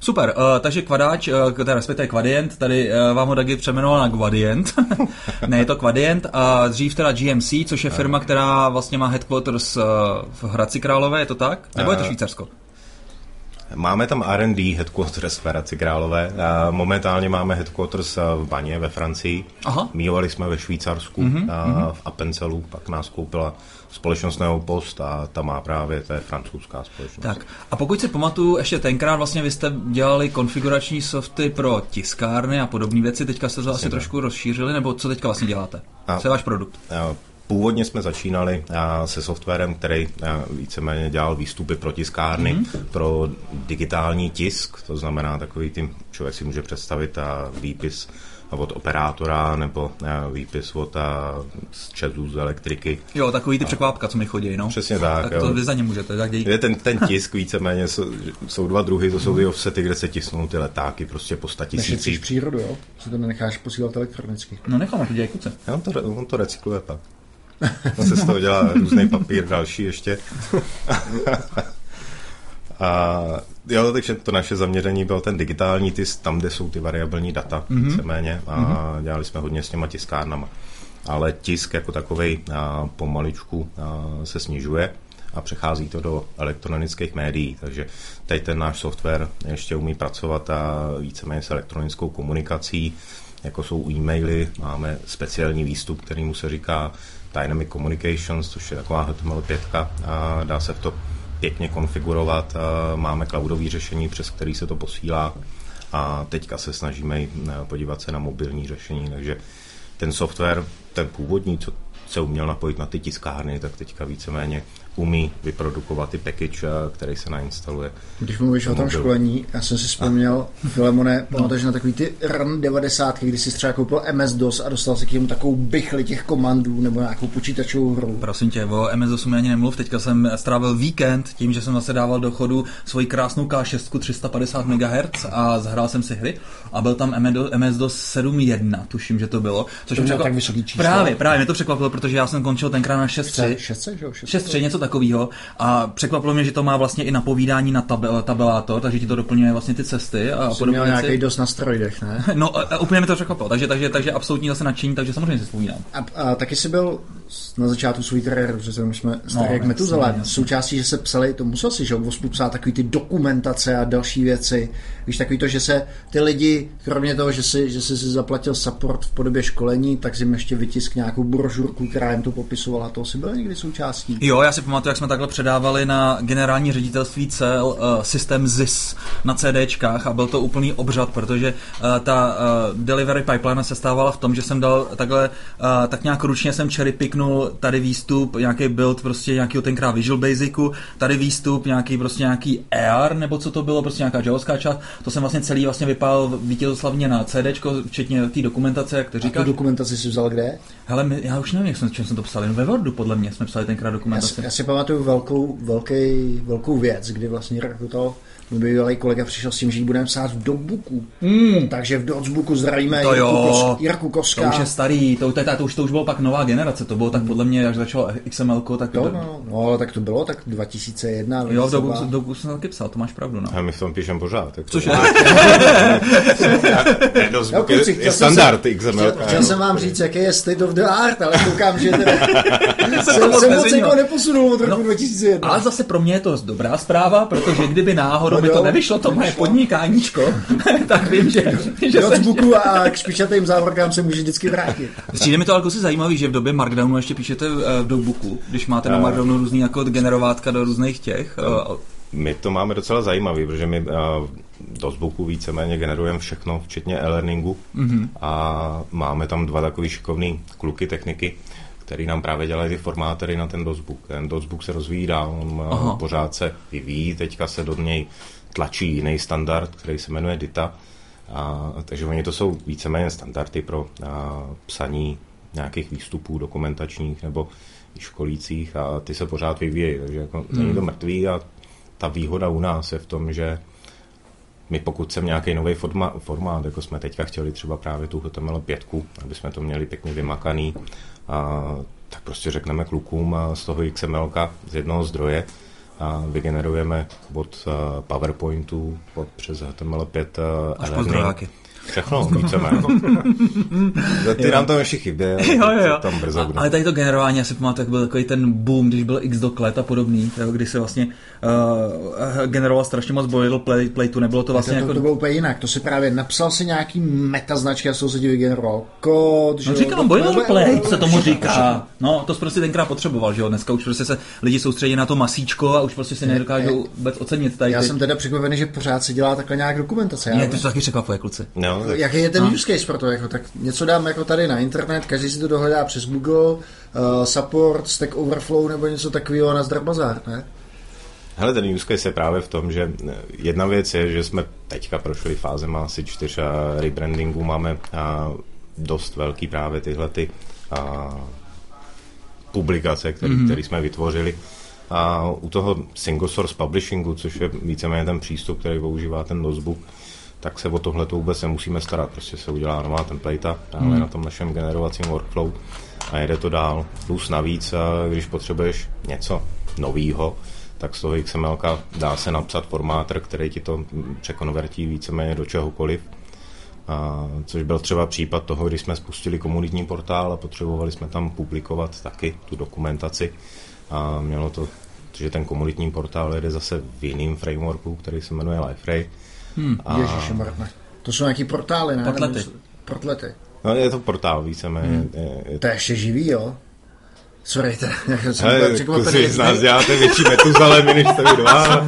[SPEAKER 2] Super, uh, takže Kvadáč, uh, teda respektive Quadient, tady uh, vám ho Dagi přeměnoval na Quadient. ne, je to Quadient a dřív teda GMC, což je firma, která vlastně má headquarters uh, v Hradci Králové, je to tak? Nebo je to Švýcarsko?
[SPEAKER 3] Máme tam R&D headquarters v Hradci Králové. Momentálně máme headquarters v Baně ve Francii.
[SPEAKER 2] Aha.
[SPEAKER 3] Mívali jsme ve Švýcarsku mm-hmm. a, v Appenzelu, pak nás koupila společnost Neopost a ta má právě, to je francouzská společnost.
[SPEAKER 2] Tak a pokud si pamatuju, ještě tenkrát vlastně vy jste dělali konfigurační softy pro tiskárny a podobné věci, teďka jste to asi trošku rozšířili, nebo co teďka vlastně děláte?
[SPEAKER 3] A-
[SPEAKER 2] Co je váš produkt?
[SPEAKER 3] A Původně jsme začínali se softwarem, který víceméně dělal výstupy pro tiskárny, mm-hmm. pro digitální tisk, to znamená takový tím, člověk si může představit a výpis od operátora nebo uh, výpis od uh, z Česu, z elektriky.
[SPEAKER 2] Jo, takový ty překvápka, co mi chodí, no.
[SPEAKER 3] Přesně tak.
[SPEAKER 2] Tak
[SPEAKER 3] jo.
[SPEAKER 2] to vy za ně můžete, tak děj.
[SPEAKER 3] Je ten, ten tisk víceméně, jsou, jsou dva druhy, to jsou ty offsety, kde se tisnou ty letáky prostě po
[SPEAKER 1] Nešetříš
[SPEAKER 3] statisících.
[SPEAKER 1] přírodu, jo? Si to nenecháš posílat elektronicky.
[SPEAKER 2] No nechám, to dělají kuce.
[SPEAKER 3] On to, on to recykluje pak. On se z toho dělá různý papír, další ještě. A jo, takže to naše zaměření byl ten digitální tisk, tam, kde jsou ty variabilní data, mm-hmm. víceméně, a mm-hmm. dělali jsme hodně s těma tiskárnama. Ale tisk jako takový pomaličku a, se snižuje a přechází to do elektronických médií, takže teď ten náš software ještě umí pracovat a víceméně s elektronickou komunikací, jako jsou e-maily, máme speciální výstup, kterýmu se říká Dynamic Communications, což je taková HTML5 a dá se v to pěkně konfigurovat. a Máme cloudové řešení, přes který se to posílá a teďka se snažíme eh, podívat se na mobilní řešení, takže ten software, ten původní, co se uměl napojit na ty tiskárny, tak teďka víceméně umí vyprodukovat ty package, eh, který se nainstaluje.
[SPEAKER 1] Když mluvíš o tom školení, já jsem si vzpomněl, Filemone, pamatuješ na takový ty run 90, kdy jsi třeba koupil MS-DOS a dostal si k němu takovou bychli těch komandů nebo nějakou počítačovou hru.
[SPEAKER 2] Prosím tě, o MS-DOSu mi ani nemluv, teďka jsem strávil víkend tím, že jsem zase dával do chodu svoji krásnou K6 350 MHz a zahrál jsem si hry a byl tam MS-DOS 7.1, tuším, že to bylo. Což
[SPEAKER 1] To
[SPEAKER 2] překvap-
[SPEAKER 1] tak vysoký číslo.
[SPEAKER 2] Právě, právě mě to překvapilo, protože já jsem končil tenkrát na 6.3.
[SPEAKER 1] 6, že jo?
[SPEAKER 2] 6.3, něco takového. A překvapilo mě, že to má vlastně i napovídání na tabel, tabelátor, takže ti to doplňuje vlastně ty cesty a
[SPEAKER 1] Jsi měl
[SPEAKER 2] podobně.
[SPEAKER 1] nějaký dost na steroidech, ne?
[SPEAKER 2] No a, a úplně mi to překvapilo, takže, takže, takže absolutní zase nadšení, takže samozřejmě si vzpomínám.
[SPEAKER 1] A, a taky jsi byl na začátku svůj kariéry, protože my jsme starý
[SPEAKER 2] No,
[SPEAKER 1] jak
[SPEAKER 2] jasně.
[SPEAKER 1] Součástí, že se psali, to musel si, že jo, Vospu psát takový ty dokumentace a další věci. Víš, takový to, že se ty lidi, kromě toho, že si, že si, si zaplatil support v podobě školení, tak si jim ještě vytisk nějakou brožurku, která jim to popisovala. To si byl někdy součástí.
[SPEAKER 2] Jo, já si pamatuju, jak jsme takhle předávali na generální ředitelství cel uh, systém ZIS na CDčkách a byl to úplný obřad, protože uh, ta uh, delivery pipeline se stávala v tom, že jsem dal takhle, uh, tak nějak ručně jsem cherry picknul tady výstup, nějaký build prostě nějakýho tenkrát Visual Basicu, tady výstup, nějaký prostě nějaký ER, nebo co to bylo, prostě nějaká javovská část, to jsem vlastně celý vlastně vypál vítězoslavně na CDčko, včetně té dokumentace, jak to
[SPEAKER 1] A tu
[SPEAKER 2] říkáš.
[SPEAKER 1] dokumentaci si vzal kde?
[SPEAKER 2] Hele, my, já už nevím, jak jsme, čem jsme to psali, no ve Wordu podle mě jsme psali tenkrát
[SPEAKER 1] Já
[SPEAKER 2] dokumentaci.
[SPEAKER 1] si, já si pamatuju velkou, velký, velkou věc, kdy vlastně můj bývalý kolega přišel s tím, že ji budeme psát v dogbooku. Mm. Takže v dogbooku zdravíme
[SPEAKER 2] To
[SPEAKER 1] Jirku,
[SPEAKER 2] jo.
[SPEAKER 1] Kos, Jirku
[SPEAKER 2] To
[SPEAKER 1] Koska.
[SPEAKER 2] už je starý, to, to, to, to, už, to už bylo pak nová generace, to bylo tak podle mě, jak začalo XML, tak
[SPEAKER 1] Jo,
[SPEAKER 2] to,
[SPEAKER 1] no, no, ale tak to bylo, tak 2001,
[SPEAKER 2] jo, v
[SPEAKER 1] 2002.
[SPEAKER 2] dobu, dobu jsem taky psal, to máš pravdu, no.
[SPEAKER 3] A my v tom píšem pořád. Jako,
[SPEAKER 2] Což je,
[SPEAKER 1] Jo,
[SPEAKER 3] je, je standard
[SPEAKER 1] se-
[SPEAKER 3] XML.
[SPEAKER 1] Chtěl, chtěl jsem vám říct, jaký je state of the art, ale koukám, že teda
[SPEAKER 2] to
[SPEAKER 1] jsem,
[SPEAKER 2] moc
[SPEAKER 1] jako neposunul od roku
[SPEAKER 2] No,
[SPEAKER 1] 2001.
[SPEAKER 2] ale zase pro mě je to dobrá zpráva, protože kdyby náhodou
[SPEAKER 1] No
[SPEAKER 2] by to nevyšlo, to moje podnikáníčko, tak vím, že, že
[SPEAKER 1] Do
[SPEAKER 2] se
[SPEAKER 1] notebooku a k špičatým závorkám se může vždycky vrátit.
[SPEAKER 2] Přijde mi to ale si zajímavý, že v době Markdownu ještě píšete eh, v Dogbooku, když máte na
[SPEAKER 3] Eh.
[SPEAKER 2] Markdownu různý jako generovátka do různých těch. eh,
[SPEAKER 3] My to máme docela zajímavý, protože my uh, do Zbooku víceméně generujeme všechno, včetně e-learningu mm-hmm. a máme tam dva takový šikovný kluky techniky, který nám právě dělají ty formátory na ten dosbook. Ten dosbook se rozvíjí dál, on
[SPEAKER 2] Aha.
[SPEAKER 3] uh, pořád se vyvíjí, teďka se do něj tlačí jiný standard, který se jmenuje DITA, a, takže oni to jsou víceméně standardy pro a, psaní nějakých výstupů dokumentačních nebo školících a ty se pořád vyvíjejí, takže jako
[SPEAKER 2] Hmm.
[SPEAKER 3] není to mrtvý a ta výhoda u nás je v tom, že my pokud chceme nějaký nový forma, formát, jako jsme teďka chtěli třeba právě tu HTML5, aby jsme to měli pěkně vymakaný, a, tak prostě řekneme klukům a z toho XML z jednoho zdroje a vygenerujeme od PowerPointu, od přes HTML5 uh,
[SPEAKER 2] Až po zdrojáky.
[SPEAKER 3] Všechno, víceméně. Ty nám tam ještě chybě, ale
[SPEAKER 2] Jo, jo, jo.
[SPEAKER 3] tam brzo
[SPEAKER 2] A,
[SPEAKER 3] bude.
[SPEAKER 2] ale tady to generování, já si pamatuju, jak byl takový ten boom, když byl Xdoc a podobný, jo, kdy se vlastně uh, generoval strašně moc boilerplate, nebylo to vlastně
[SPEAKER 1] to,
[SPEAKER 2] jako...
[SPEAKER 1] to, to bylo úplně jinak. To si právě napsal si nějaký metaznačky a z toho se ti vygeneroval kód. že
[SPEAKER 2] No
[SPEAKER 1] jo,
[SPEAKER 2] říkám,
[SPEAKER 1] to-
[SPEAKER 2] boilerplate se tomu
[SPEAKER 1] všechno,
[SPEAKER 2] říká. No, to jsi prostě tenkrát potřeboval, že jo? Dneska už prostě se lidi soustředí na to masíčko a už prostě si nedokážou vůbec ocenit tady
[SPEAKER 1] Já jsem teda překvapený, že pořád se dělá takhle nějak dokumentace.
[SPEAKER 2] Mě to taky překvapuje, kluci.
[SPEAKER 3] No, tak
[SPEAKER 1] Jaký je ten
[SPEAKER 2] No.
[SPEAKER 1] use case pro to? Jako, tak něco dám jako tady na internet, každý si to dohledá přes Google, uh, support, Stack Overflow nebo něco takového na zdar bazar, ne?
[SPEAKER 3] Hele, ten use case je právě v tom, že jedna věc je, že jsme teďka prošli fázema asi čtyř rebrandingu, máme a, dost velký právě tyhle ty a, publikace, které mm-hmm. jsme vytvořili. A u toho single source publishingu, což je víceméně ten přístup, který používá ten notebook, tak se o tohle to vůbec nemusíme starat. Prostě se udělá nová template, ale mm. na tom našem generovacím workflow a jede to dál. Plus navíc, když potřebuješ něco nového, tak z toho XML dá se napsat formátor, který ti to překonvertí víceméně do čehokoliv. A, což byl třeba případ toho, když jsme spustili komunitní portál a potřebovali jsme tam publikovat taky tu dokumentaci. A mělo to, že ten komunitní portál jede zase v jiném frameworku, který se jmenuje LifeRay.
[SPEAKER 1] Hmm, a... Ježiši, To jsou nějaký portály, ne?
[SPEAKER 2] Portlety.
[SPEAKER 1] Portlety.
[SPEAKER 3] No, je to portál víceméně. Hmm.
[SPEAKER 1] Je, je... To je ještě živý, jo? Sorry, to,
[SPEAKER 3] já jsem kusy z nás děláte větší metuzalemy, než jste vy dva.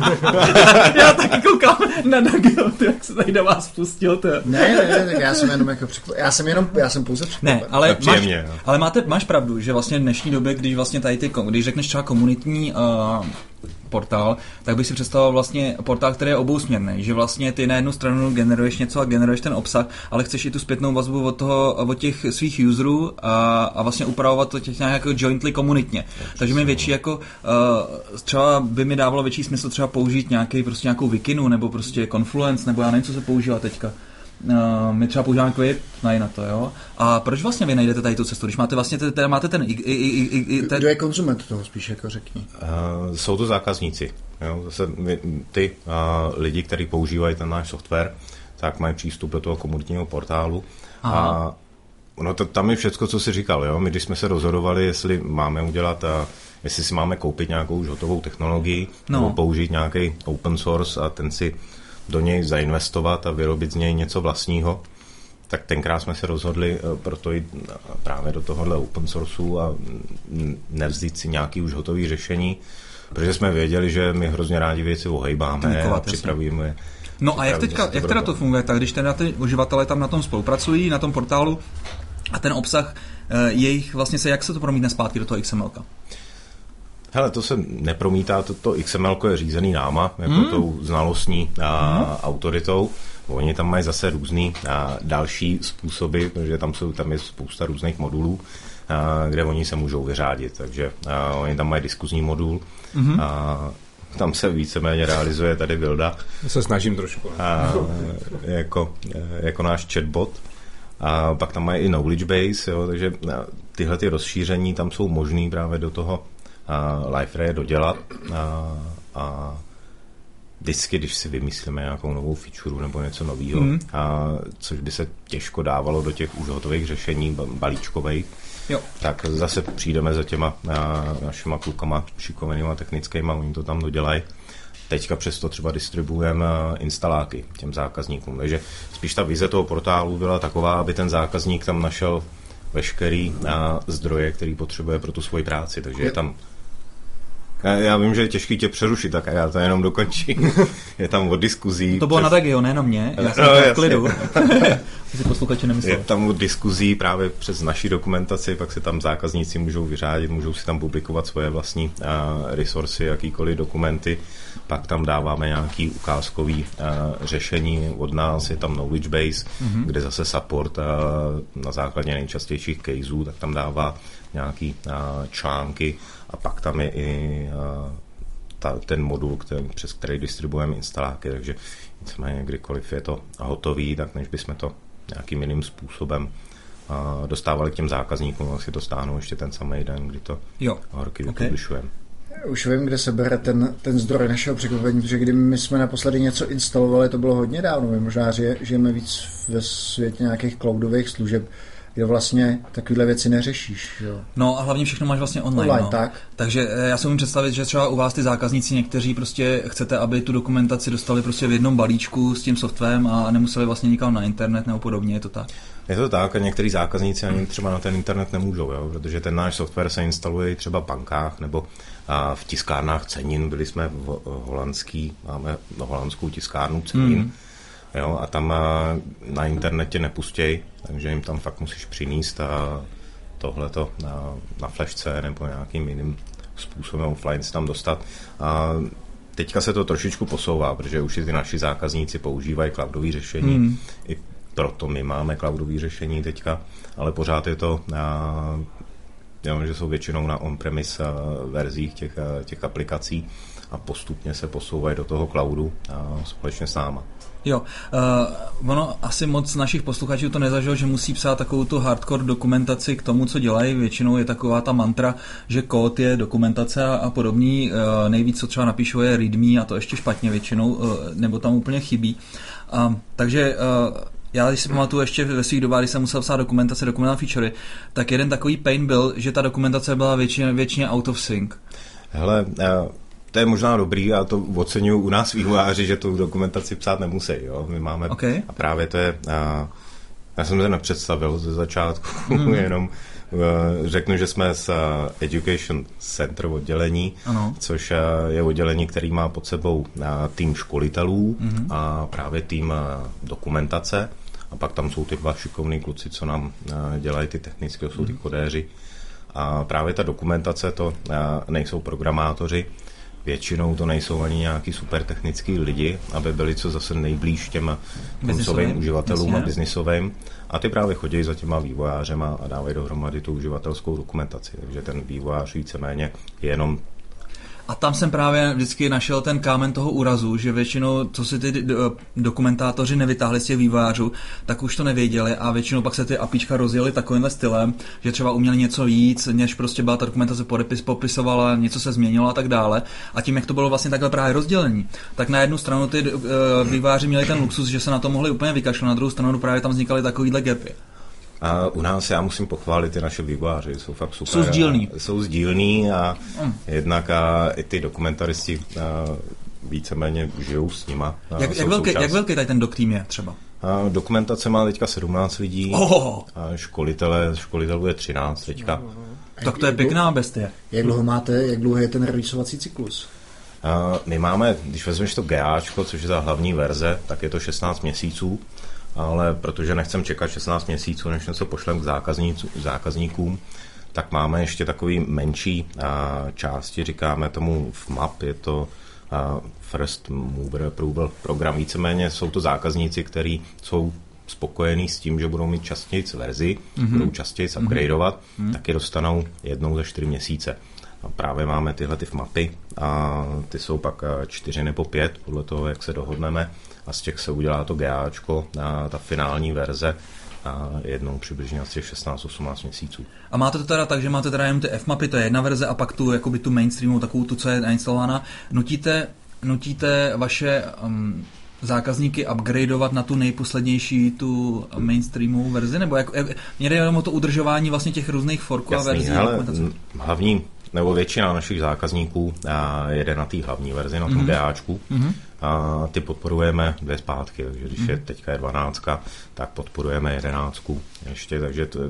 [SPEAKER 2] já taky koukám na Dagio, jak se tady do vás pustil. To.
[SPEAKER 1] Ne, ne, ne, já jsem jenom jako překvap... Já jsem jenom, já jsem pouze překvapen.
[SPEAKER 2] Ne, ale, máš, ale máte, máš pravdu, že vlastně v dnešní době, když vlastně tady ty, když řekneš třeba komunitní uh, portál, tak bych si představoval vlastně portál, který je obousměrný, že vlastně ty na jednu stranu generuješ něco a generuješ ten obsah, ale chceš i tu zpětnou vazbu od, toho, od těch svých userů a, a vlastně upravovat to těch nějak jako jointly komunitně. Takže mi větší jako, uh, třeba by mi dávalo větší smysl třeba použít nějaký, prostě nějakou Wikinu nebo prostě Confluence, nebo já nevím, co se používá teďka my třeba používáme Quip, na na to, jo. A proč vlastně vy najdete tady tu cestu, když máte vlastně teda máte ten... I, i, i,
[SPEAKER 1] i, ten... Kdo je konzument toho spíš, jako řekni?
[SPEAKER 3] Uh, jsou to zákazníci. Jo. Zase ty uh, lidi, kteří používají ten náš software, tak mají přístup do toho komunitního portálu. Aha. A No to, tam je všecko, co jsi říkal, jo. My když jsme se rozhodovali, jestli máme udělat, a jestli si máme koupit nějakou už hotovou technologii, no. nebo použít nějaký open source a ten si do něj zainvestovat a vyrobit z něj něco vlastního, tak tenkrát jsme se rozhodli eh, proto jít eh, právě do tohohle open sourceu a nevzdít si nějaký už hotový řešení, protože jsme věděli, že my hrozně rádi věci ohejbáme a připravujeme je.
[SPEAKER 2] No a jak, teďka, jak teda to funguje? Tak když teda ty uživatelé tam na tom spolupracují, na tom portálu, a ten obsah eh, jejich, vlastně se, jak se to promítne zpátky do toho XML?
[SPEAKER 3] Hele, to se nepromítá, to, to XML je řízený náma, jako hmm. tou znalostní a, hmm. autoritou. Oni tam mají zase různý a, další způsoby, protože tam, jsou, tam je spousta různých modulů, a, kde oni se můžou vyřádit. Takže a, oni tam mají diskuzní modul, hmm. a, tam se víceméně realizuje tady Vilda.
[SPEAKER 4] Já se snažím trošku.
[SPEAKER 3] A, jako, jako náš chatbot. A pak tam mají i knowledge base, jo, takže tyhle ty rozšíření tam jsou možný právě do toho LiveRay dodělat a, a vždycky, když si vymyslíme nějakou novou feature nebo něco nového, mm. a, což by se těžko dávalo do těch už hotových řešení balíčkových, jo. tak zase přijdeme za těma a, našima klukama šikovnýma technickýma, oni to tam dodělají. Teďka přesto třeba distribuujeme instaláky těm zákazníkům. Takže spíš ta vize toho portálu byla taková, aby ten zákazník tam našel veškerý a, zdroje, který potřebuje pro tu svoji práci. Takže je tam já vím, že je těžký tě přerušit, tak já to jenom dokončím. je tam o diskuzí.
[SPEAKER 2] To bylo přes... na Dagio, nejenom mě. Já jsem no, v klidu. si posluchači
[SPEAKER 3] Je tam o diskuzí právě přes naší dokumentaci, pak se tam zákazníci můžou vyřádit, můžou si tam publikovat svoje vlastní uh, resursy, jakýkoliv dokumenty. Pak tam dáváme nějaký ukázkový uh, řešení od nás, je tam knowledge base, mm-hmm. kde zase support uh, na základě nejčastějších caseů, tak tam dává nějaký uh, články a pak tam je i uh, ta, ten modul, který, přes který distribuujeme instaláky, takže nicméně kdykoliv je to hotový, tak než bychom to nějakým jiným způsobem uh, dostávali k těm zákazníkům, tak si to stáhnou ještě ten samý den, kdy to jo. horky okay. vypublišujeme.
[SPEAKER 1] Už vím, kde se bere ten, ten zdroj našeho překvapení, protože kdy my jsme naposledy něco instalovali, to bylo hodně dávno. My možná žijeme víc ve světě nějakých cloudových služeb, kde vlastně takovéhle věci neřešíš. Jo.
[SPEAKER 2] No a hlavně všechno máš vlastně online. online no.
[SPEAKER 1] tak.
[SPEAKER 2] Takže eh, já si umím představit, že třeba u vás ty zákazníci někteří prostě chcete, aby tu dokumentaci dostali prostě v jednom balíčku s tím softwarem a nemuseli vlastně nikam na internet nebo podobně, je to tak?
[SPEAKER 3] Je to tak a některý zákazníci ani třeba na ten internet nemůžou, jo? protože ten náš software se instaluje třeba v bankách nebo a v tiskárnách cenin. Byli jsme v holandský, máme holandskou tiskárnu cenin. Mm Jo, a tam eh, na internetě nepustěj, takže jim tam fakt musíš přinést a tohleto na, na flashce nebo nějakým jiným způsobem offline si tam dostat. A teďka se to trošičku posouvá, protože už i ty naši zákazníci používají cloudové řešení. Hmm. I proto my máme cloudové řešení teďka, ale pořád je to, a, já že jsou většinou na on-premise verzích těch, těch aplikací a postupně se posouvají do toho cloudu a společně s náma.
[SPEAKER 2] Jo, uh, ono asi moc našich posluchačů to nezažilo, že musí psát takovou tu hardcore dokumentaci k tomu, co dělají. Většinou je taková ta mantra, že kód je dokumentace a, a podobný. Uh, nejvíc, co třeba napíšou, je readme a to ještě špatně většinou, uh, nebo tam úplně chybí. Uh, takže uh, já když si pamatuju ještě ve svých dobách, když jsem musel psát dokumentace, dokumentální featurey, tak jeden takový pain byl, že ta dokumentace byla většině, většině out of sync.
[SPEAKER 3] Hele, to je možná dobrý a to oceňuju u nás vývojáři, že tu dokumentaci psát nemusí. Jo? My máme
[SPEAKER 2] okay.
[SPEAKER 3] a právě to je, a, já jsem to nepředstavil ze začátku, mm. jenom řeknu, že jsme z Education Center oddělení,
[SPEAKER 2] ano.
[SPEAKER 3] což je oddělení, který má pod sebou tým školitelů mm-hmm. a právě tým dokumentace. A pak tam jsou ty dva šikovní kluci, co nám dělají ty technické, jsou ty mhm. kodéři. A právě ta dokumentace to nejsou programátoři, Většinou to nejsou ani nějaký super technický lidi, aby byli co zase nejblíž těm koncovým uživatelům Jasně. a biznisovým. A ty právě chodí za těma vývojářema a dávají dohromady tu uživatelskou dokumentaci. Takže ten vývojář víceméně je jenom
[SPEAKER 2] a tam jsem právě vždycky našel ten kámen toho úrazu, že většinou, co si ty dokumentátoři nevytáhli z těch vývářů, tak už to nevěděli a většinou pak se ty apíčka rozjeli takovýmhle stylem, že třeba uměli něco víc, než prostě byla ta dokumentace podepis, popisovala, něco se změnilo a tak dále. A tím, jak to bylo vlastně takhle právě rozdělení, tak na jednu stranu ty uh, výváři měli ten luxus, že se na to mohli úplně vykašlat, na druhou stranu právě tam vznikaly takovýhle gapy.
[SPEAKER 3] A u nás já musím pochválit ty naše vývojáři, jsou fakt super.
[SPEAKER 2] Jsou sdílní.
[SPEAKER 3] Jsou sdílní a mm. jednak a i ty dokumentaristi a víceméně žijou s nima.
[SPEAKER 2] Jak, jak, velký, jak velký tady ten dok tým je třeba?
[SPEAKER 3] A dokumentace má teďka 17 lidí.
[SPEAKER 2] Oh.
[SPEAKER 3] A školitele, školitelů je 13 teďka.
[SPEAKER 2] Tak to je pěkná bestie.
[SPEAKER 1] Jak dlouho máte, jak dlouho je ten releaseovací cyklus?
[SPEAKER 3] A my máme, když vezmeš to GAčko, což je ta hlavní verze, tak je to 16 měsíců ale protože nechcem čekat 16 měsíců, než něco pošlem k zákazníkům, tak máme ještě takový menší části, říkáme tomu v MAP, je to First Mover Approval program. Víceméně jsou to zákazníci, kteří jsou spokojení s tím, že budou mít častěji verzi, mm-hmm. budou častěji mm-hmm. upgradeovat, mm-hmm. tak je dostanou jednou za čtyři měsíce. A právě máme tyhle ty mapy a ty jsou pak čtyři nebo pět, podle toho, jak se dohodneme a z těch se udělá to GAčko, a ta finální verze, a jednou přibližně asi 16-18 měsíců.
[SPEAKER 2] A máte to teda tak, že máte teda jenom ty F-mapy, to je jedna verze, a pak tu, jakoby tu mainstreamovou, takovou tu, co je nainstalovaná. Nutíte, nutíte vaše um, zákazníky upgradeovat na tu nejposlednější, tu mainstreamovou verzi, nebo jak, jak mě jde jenom o to udržování vlastně těch různých forků a verzí?
[SPEAKER 3] Ale hlavní nebo většina našich zákazníků jede na té hlavní verzi, na tom mm-hmm. DAčku. Mm-hmm. A ty podporujeme dvě zpátky, takže když mm-hmm. je teďka je 12, tak podporujeme 11 ještě, takže to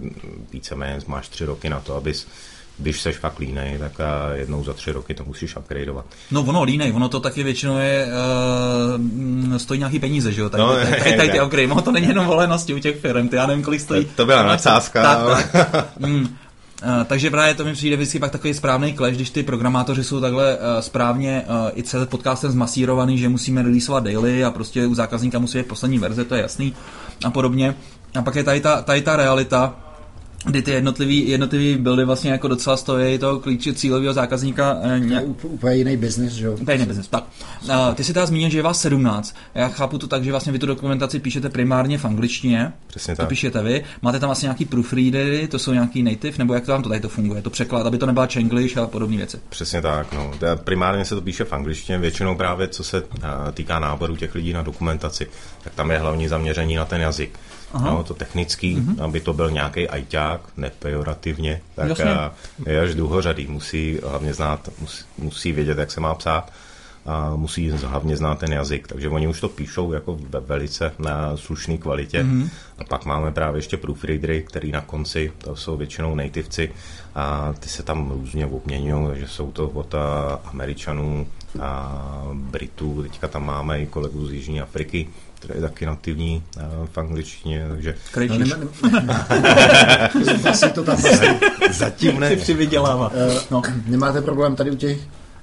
[SPEAKER 3] víceméně máš tři roky na to, abys když seš fakt línej, tak jednou za tři roky to musíš upgradeovat.
[SPEAKER 2] No ono línej, ono to taky většinou je, uh, stojí nějaký peníze, že jo? Tady, no, tady, tady, tady ty upgrade, ono to není jenom volenosti u těch firm, ty já nevím, kolik stojí.
[SPEAKER 3] To byla nadsázka. Tak,
[SPEAKER 2] tak. mm. Uh, takže právě to mi přijde vždycky pak takový správný clash, když ty programátoři jsou takhle uh, správně uh, i celý podcastem zmasírovaný, že musíme releaseovat daily a prostě u zákazníka musí být poslední verze, to je jasný a podobně. A pak je tady ta, tady ta realita, kdy ty jednotlivý, jednotlivý buildy vlastně jako docela stojí toho klíče cílového zákazníka.
[SPEAKER 1] Eh, ně... úplně jiný biznis, že jo?
[SPEAKER 2] Úplně jiný biznis, tak. Uh, ty si teda zmínil, že je vás 17. Já chápu to tak, že vlastně vy tu dokumentaci píšete primárně v angličtině.
[SPEAKER 3] Přesně
[SPEAKER 2] tak. To píšete vy. Máte tam vlastně nějaký proofreadery, to jsou nějaký native, nebo jak to tam to tady to funguje? To překlad, aby to nebyla Chenglish a podobné věci.
[SPEAKER 3] Přesně tak, no. Primárně se to píše v angličtině, většinou právě co se uh, týká náboru těch lidí na dokumentaci, tak tam je hlavní zaměření na ten jazyk. Aha. No, to technický, mm-hmm. aby to byl nějaký ajťák, nepejorativně, tak a je až dlouhořadý. Musí hlavně znát, musí, musí vědět, jak se má psát a musí hlavně znát ten jazyk. Takže oni už to píšou jako ve velice na slušné kvalitě. Mm-hmm. A pak máme právě ještě proofreadery, který na konci, to jsou většinou nativci a ty se tam různě obměňují, takže jsou to od Američanů a Britů, teďka tam máme i kolegu z Jižní Afriky, který je taky nativní uh, v angličtině, takže...
[SPEAKER 2] No,
[SPEAKER 1] to tam
[SPEAKER 3] Zatím ne.
[SPEAKER 2] Si přivydělává. Uh,
[SPEAKER 1] no. Nemáte problém tady u těch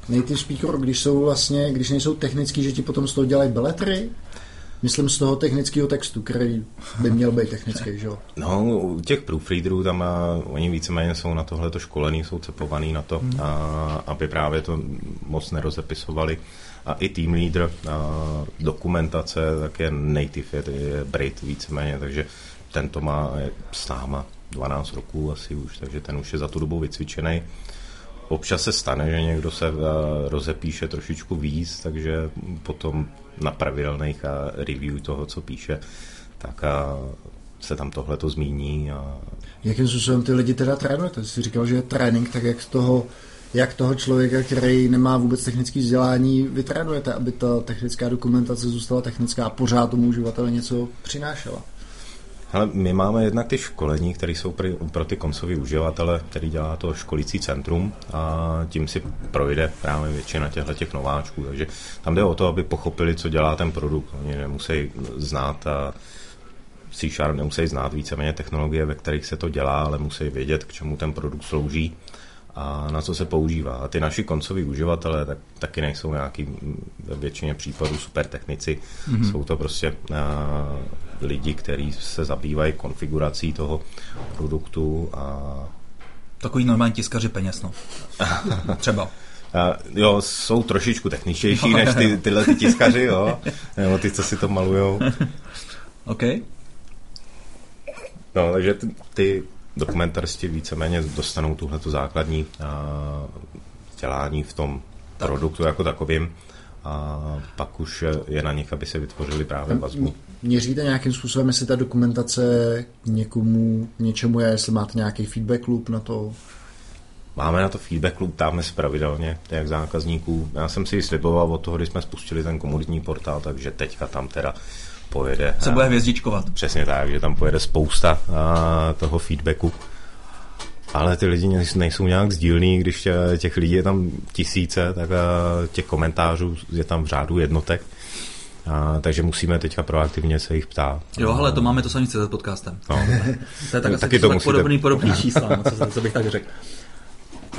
[SPEAKER 1] native speaker, když jsou vlastně, když nejsou technický, že ti potom z toho dělají beletry? Myslím z toho technického textu, který by měl být technický, že jo?
[SPEAKER 3] No, u těch proofreaderů tam a, oni víceméně jsou na tohle to školení, jsou cepovaný na to, hmm. a, aby právě to moc nerozepisovali. A i team leader, a, dokumentace, tak je native, je, je Brit víceméně, takže ten to má s náma 12 roků asi už, takže ten už je za tu dobu vycvičený. Občas se stane, že někdo se rozepíše trošičku víc, takže potom na pravidelných review toho, co píše, tak se tam tohle to zmíní. A...
[SPEAKER 1] Jakým způsobem ty lidi teda trénujete? Jsi říkal, že je trénink, tak jak z toho jak toho člověka, který nemá vůbec technické vzdělání, vytrénujete, aby ta technická dokumentace zůstala technická a pořád tomu uživateli něco přinášela?
[SPEAKER 3] Ale my máme jednak ty školení, které jsou pro, pro ty koncové uživatele, který dělá to školící centrum a tím si projde právě většina těchto těch nováčků. Takže tam jde o to, aby pochopili, co dělá ten produkt. Oni nemusí znát a C Sharp nemusí znát víceméně technologie, ve kterých se to dělá, ale musí vědět, k čemu ten produkt slouží a na co se používá. A ty naši koncoví uživatelé tak, taky nejsou nějaký ve většině případů super technici. Mm-hmm. Jsou to prostě a, lidi, kteří se zabývají konfigurací toho produktu a
[SPEAKER 2] Takový normální tiskaři peněz, no. Třeba.
[SPEAKER 3] A, jo, jsou trošičku techničtější než ty, tyhle ty tiskaři, jo. Nebo ty, co si to malujou.
[SPEAKER 2] OK.
[SPEAKER 3] No, takže ty, ty dokumentaristi víceméně dostanou tuhle tu základní vzdělání v tom tak. produktu jako takovým a pak už je na nich, aby se vytvořili právě vazbu.
[SPEAKER 1] Měříte nějakým způsobem, jestli ta dokumentace někomu, něčemu je, jestli máte nějaký feedback loop na to?
[SPEAKER 3] Máme na to feedback loop, dáme si pravidelně, jak zákazníků. Já jsem si ji sliboval od toho, když jsme spustili ten komunitní portál, takže teďka tam teda pojede...
[SPEAKER 2] Se bude hvězdičkovat.
[SPEAKER 3] Přesně tak, že tam pojede spousta a, toho feedbacku. Ale ty lidi nejsou nějak sdílní, když těch lidí je tam tisíce, tak těch komentářů je tam v řádu jednotek. A, takže musíme teďka proaktivně se jich ptát.
[SPEAKER 2] Jo, ale to máme to samý s podcastem. No. to je tak, taky to tak musíte... podobný, podobný čísla, no, co, co bych tak řekl.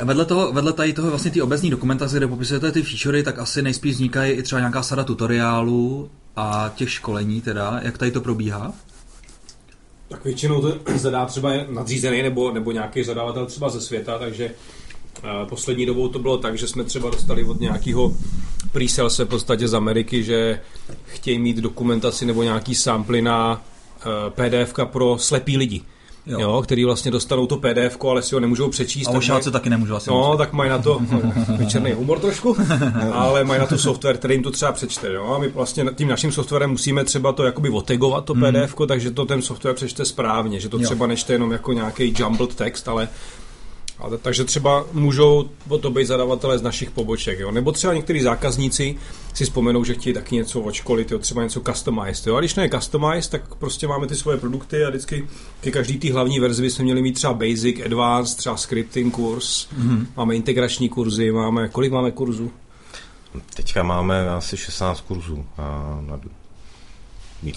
[SPEAKER 2] Vedle toho, vedle tady toho vlastně ty obecní dokumentace, kde popisujete ty featurey, tak asi nejspíš vznikají i třeba nějaká sada tutoriálů a těch školení teda. Jak tady to probíhá?
[SPEAKER 4] Tak většinou to zadá třeba nadřízený nebo, nebo nějaký zadavatel třeba ze světa, takže poslední dobou to bylo tak, že jsme třeba dostali od nějakého se v podstatě z Ameriky, že chtějí mít dokumentaci nebo nějaký samply na PDF pro slepý lidi jo. Jo, který vlastně dostanou to PDF, ale si ho nemůžou přečíst.
[SPEAKER 2] A ošáci taky nemůžou asi.
[SPEAKER 4] No, tak mají na to večerný humor trošku, ale mají na to software, který jim to třeba přečte. Jo? A my vlastně tím naším softwarem musíme třeba to jakoby otegovat, to PDF, mm. takže to ten software přečte správně, že to třeba nečte jenom jako nějaký jumbled text, ale ale, takže třeba můžou o to být zadavatelé z našich poboček, jo? nebo třeba někteří zákazníci si vzpomenou, že chtějí taky něco odškolit, jo? třeba něco customized. Jo? A když ne customized, tak prostě máme ty svoje produkty a vždycky ke každý té hlavní verzi bychom měli mít třeba basic, advanced, třeba scripting kurz, mm-hmm. máme integrační kurzy, máme, kolik máme kurzů?
[SPEAKER 3] Teďka máme asi 16 kurzů. A, na,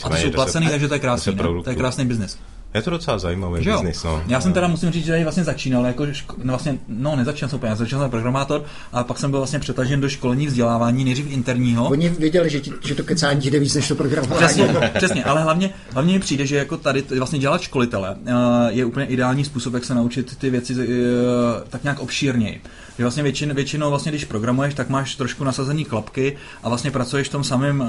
[SPEAKER 2] a to jsou placený, takže to je krásný, to je krásný biznes.
[SPEAKER 3] Je to docela zajímavý biznis, no.
[SPEAKER 2] Já jsem teda musím říct, že tady vlastně začínal, jako ško- no vlastně, no nezačínal jsem úplně, začal jsem programátor a pak jsem byl vlastně přetažen do školní vzdělávání, nejdřív interního.
[SPEAKER 1] Oni věděli, že, ti, že to kecání jde víc než to programování.
[SPEAKER 2] Přesně, přesně, ale hlavně, hlavně mi přijde, že jako tady vlastně dělat školitele uh, je úplně ideální způsob, jak se naučit ty věci uh, tak nějak obšírněji. Že vlastně většin, většinou, vlastně, když programuješ, tak máš trošku nasazený klapky a vlastně pracuješ v tom samým, uh,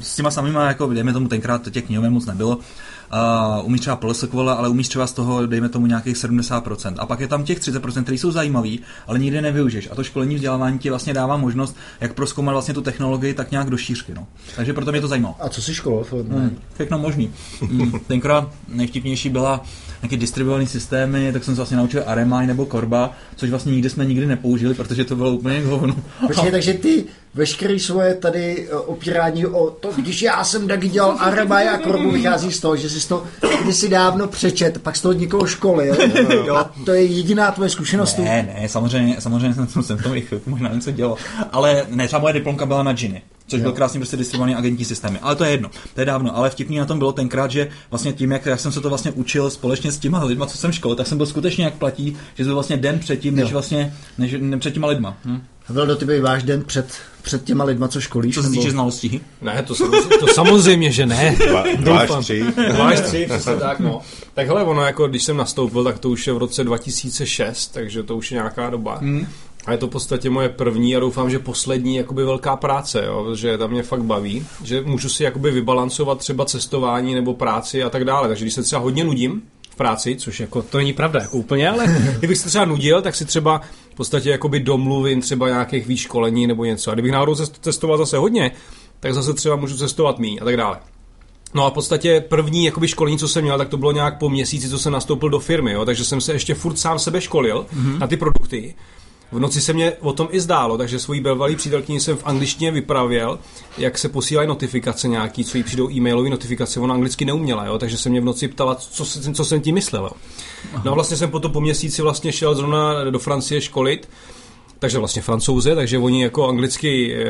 [SPEAKER 2] s těma samýma, jako dejme tomu tenkrát těch knihovek moc nebylo, uh, umíš třeba PLSQL, ale umíš třeba z toho, dejme tomu nějakých 70%. A pak je tam těch 30%, které jsou zajímavý, ale nikdy nevyužiješ. A to školení vzdělávání ti vlastně dává možnost, jak proskoumat vlastně tu technologii tak nějak do šířky. No. Takže proto mě to zajímalo.
[SPEAKER 1] A co si školil?
[SPEAKER 2] Hmm, všechno možný. Hmm, tenkrát nejvtipnější byla nějaké distribuované systémy, tak jsem se vlastně naučil Aremai nebo Korba, což vlastně nikdy jsme nikdy nepoužili, protože to bylo úplně hovno.
[SPEAKER 1] Počkej, takže ty veškeré svoje tady eh, opírání o to, když já jsem tak dělal Aremai a Korbu, vychází z toho, že jsi to kdysi dávno přečet, pak z toho někoho školil. jo. A to je jediná tvoje zkušenost.
[SPEAKER 2] Ne, ne, samozřejmě, samozřejmě jsem, jsem v tom i chvilku možná něco dělal. Ale ne, třeba moje diplomka byla na džiny. Což byl krásně prostě distribuovaný agentní systémy. Ale to je jedno, to je dávno. Ale vtipný na tom bylo tenkrát, že vlastně tím, jak já jsem se to vlastně učil společně s těma lidma, co jsem škol, tak jsem byl skutečně jak platí, že to byl vlastně den předtím, než
[SPEAKER 1] Jo.
[SPEAKER 2] vlastně, než, ne, před těma lidma. Hm?
[SPEAKER 1] Byl do tebe váš den před, před těma lidma, co školíš?
[SPEAKER 2] Co se
[SPEAKER 1] nebo-
[SPEAKER 2] týče znalostí.
[SPEAKER 4] Ne, to samozřejmě, to samozřejmě že ne.
[SPEAKER 3] Dva, dva až tři.
[SPEAKER 4] Dva až tři, přesně tak, no. Tak hele, ono jako, když jsem nastoupil, tak to už je v roce 2006, takže to už je nějaká doba. Hmm. A je to v podstatě moje první a doufám, že poslední jakoby velká práce, jo, že tam mě fakt baví, že můžu si jakoby vybalancovat třeba cestování nebo práci a tak dále. Takže když se třeba hodně nudím v práci, což jako to není pravda jako úplně, ale kdybych se třeba nudil, tak si třeba v podstatě jakoby domluvím třeba nějakých výškolení nebo něco. A kdybych náhodou cest- cestoval zase hodně, tak zase třeba můžu cestovat míň a tak dále. No a v podstatě první jakoby školení, co jsem měl, tak to bylo nějak po měsíci, co jsem nastoupil do firmy, jo? takže jsem se ještě furt sám sebe školil mm-hmm. na ty produkty. V noci se mě o tom i zdálo, takže svojí bývalý přítelkyni jsem v angličtině vypravěl, jak se posílají notifikace nějaký, co jí přijdou e-mailové notifikace, ona anglicky neuměla, jo? takže se mě v noci ptala, co, se- co jsem tím myslel. Jo? No a vlastně jsem potom po měsíci vlastně šel zrovna do Francie školit, takže vlastně francouze, takže oni jako anglicky e,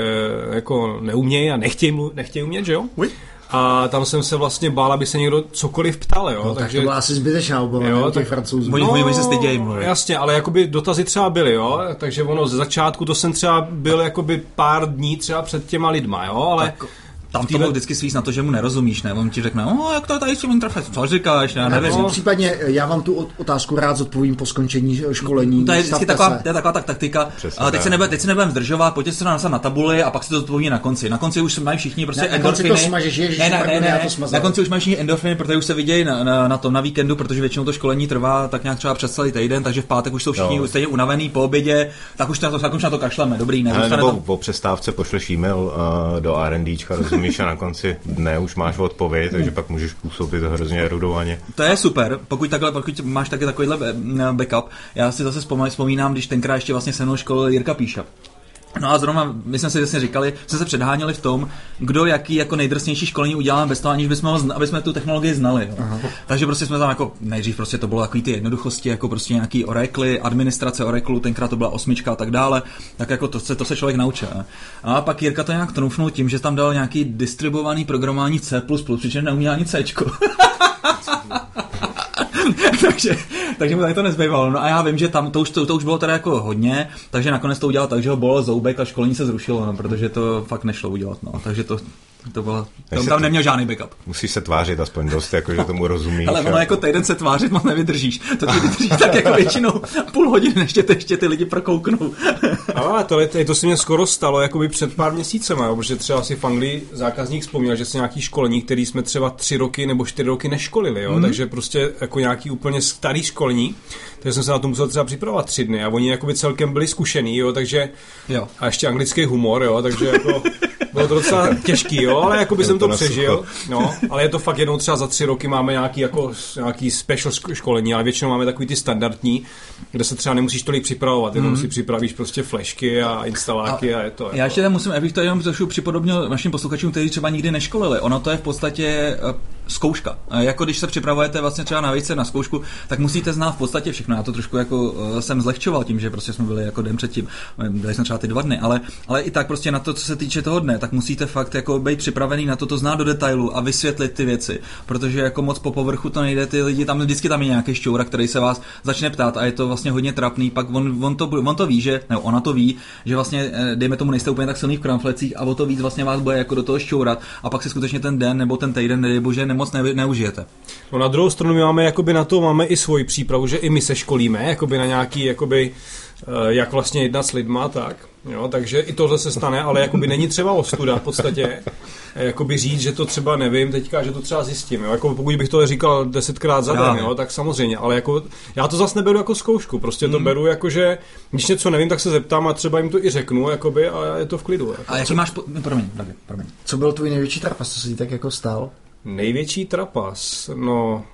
[SPEAKER 4] jako neumějí a nechtějí, mluv, nechtějí umět, že jo?
[SPEAKER 1] Oui.
[SPEAKER 4] A tam jsem se vlastně bál, aby se někdo cokoliv ptal, jo?
[SPEAKER 1] No, tak to byla asi zbytečná obava,
[SPEAKER 4] Jo, tak-
[SPEAKER 1] těch francouzů.
[SPEAKER 2] Oni- oni se stydějí mluvit.
[SPEAKER 4] Jasně, ale jakoby dotazy třeba byly, jo, takže ono ze začátku to jsem třeba byl jakoby pár dní třeba před těma lidma, jo, ale
[SPEAKER 2] Tak tam to
[SPEAKER 4] téhle-
[SPEAKER 2] vždycky svíc na to, že mu nerozumíš, ne? On ti řekne, no, jak to tady s tím interfejs, co říkáš, já nevím.
[SPEAKER 1] No, případně já vám tu ot- otázku rád zodpovím po skončení školení.
[SPEAKER 2] To je vždycky taková,
[SPEAKER 1] se.
[SPEAKER 2] to je taková tak taktika.
[SPEAKER 3] Přesně
[SPEAKER 2] A teď, se nebe, teď se nebudeme zdržovat, pojďte se napsat na tabuli a pak si to zodpoví na konci. Na konci už mají všichni prostě
[SPEAKER 1] Na- na konci to
[SPEAKER 2] endorfiny.
[SPEAKER 1] smažeš, ježiši,
[SPEAKER 2] ne, ne, ne, ne, ne,
[SPEAKER 1] smazal.
[SPEAKER 2] na konci už mají všichni endorfiny, protože už se vidějí na, na, na, tom na víkendu, protože většinou to školení trvá tak nějak třeba přes celý týden, takže v pátek už jsou všichni
[SPEAKER 3] Jo.
[SPEAKER 2] stejně unavený po obědě, tak už na to, tak už na to kašleme, dobrý, ne?
[SPEAKER 3] Nebo
[SPEAKER 2] to-
[SPEAKER 3] po přestávce pošleš e-mail uh, do R&Dčka, rozumíš, a na konci dne už máš odpověď, takže pak můžeš působit hrozně erudovaně.
[SPEAKER 2] To je super, pokud, takhle, pokud máš taky takovýhle backup. Já si zase vzpomínám když tenkrát ještě vlastně se mnou školil Jirka Píša. No a zrovna, my jsme si vlastně říkali, jsme se předháněli v tom, kdo jaký jako nejdrsnější školení uděláme bez toho, aniž bychom, ho aby jsme tu technologii znali. Jo. Takže prostě jsme tam jako, nejdřív prostě to bylo takový ty jednoduchosti, jako prostě nějaký Oracle, administrace Oracle, tenkrát to byla osmička a tak dále, tak jako to se, to se člověk naučil. Ne? A pak Jirka to nějak trumfnul tím, že tam dal nějaký distribuovaný programování C++, přičemž neuměl ani C. takže, takže mu tady to nezbývalo. No a já vím, že tam to už, to, to už bylo teda jako hodně, takže nakonec to udělal tak, že ho bolel zoubek a školení se zrušilo, no, protože to fakt nešlo udělat. No. Takže to, to bylo, tam, tam neměl žádný backup.
[SPEAKER 3] Musíš se tvářit aspoň dost, jako že tomu rozumíš.
[SPEAKER 2] Ale ono
[SPEAKER 3] a-
[SPEAKER 2] jako týden se tvářit moc nevydržíš. To ti vydrží tak jako většinou půl hodiny, než tě, to ještě ty lidi prokouknou.
[SPEAKER 4] Ale to, to, to se mně skoro stalo jakoby před pár měsícema, jo, protože třeba si v Anglii zákazník vzpomněl, že se nějaký školení, který jsme třeba tři roky nebo čtyři roky neškolili, jo,
[SPEAKER 2] Mhm.
[SPEAKER 4] takže prostě jako nějaký úplně starý školení, takže jsem se na to musel třeba připravovat tři dny a oni jakoby celkem byli zkušený, jo, takže
[SPEAKER 2] Jo.
[SPEAKER 4] a ještě anglický humor, jo, takže jako bylo to docela těžký, jo, ale jako by jsem
[SPEAKER 3] to
[SPEAKER 4] to přežil, no, ale je to fakt jednou třeba za tři roky máme nějaký jako nějaký special ško- školení, ale většinou máme takový ty standardní, kde se třeba nemusíš tolik připravovat, jenom si připravíš prostě flešky a instaláky a, je to.
[SPEAKER 2] Já
[SPEAKER 4] jako.
[SPEAKER 2] ještě tam musím, abych to jenom trošku připodobnil našim posluchačům, kteří třeba nikdy neškolili. Ono to je v podstatě zkouška. Jako když se připravujete vlastně třeba na vejce na zkoušku, tak musíte znát v podstatě všechno. Já to trošku jako eh, jsem zlehčoval tím, že prostě jsme byli jako den předtím. Eh, Byli jsme třeba ty dva dny, ale, ale i tak prostě na to, co se týče toho dne, tak musíte fakt jako být připravený na to, to znát do detailu a vysvětlit ty věci. Protože jako moc po povrchu to nejde, ty lidi tam vždycky tam je nějaký šťoura, který se vás začne ptát a je to vlastně hodně trapný. Pak on, on, to, on to ví, že, nebo ona to ví, že vlastně, eh, dejme tomu, nejste úplně tak silný v kramflecích a o to víc vlastně vás bude jako do toho šťourat a pak si skutečně ten den nebo ten týden, nedej bože, nemoc ne, neužijete.
[SPEAKER 4] No na druhou stranu my máme jakoby na to máme i svoji přípravu, že i my se školíme, jakoby na nějaký, jakoby, eh, jak vlastně jednat s lidma, tak. Jo, takže i tohle se stane, ale jakoby není třeba ostuda v podstatě. eh, Jakoby říct, že to třeba nevím teďka, že to třeba zjistím. Jo? Jako pokud bych to říkal desetkrát za den, jo? tak samozřejmě. Ale jako, já to zase neberu jako zkoušku. Prostě
[SPEAKER 2] Hmm.
[SPEAKER 4] to beru jako, že když něco nevím, tak se zeptám a třeba jim to i řeknu jakoby, a je to v klidu. Jako.
[SPEAKER 2] A jaký máš... Po... no, Promiň, promiň.
[SPEAKER 1] Co byl tvůj největší trapas, co se ti tak jako stál?
[SPEAKER 4] Největší trapas, no...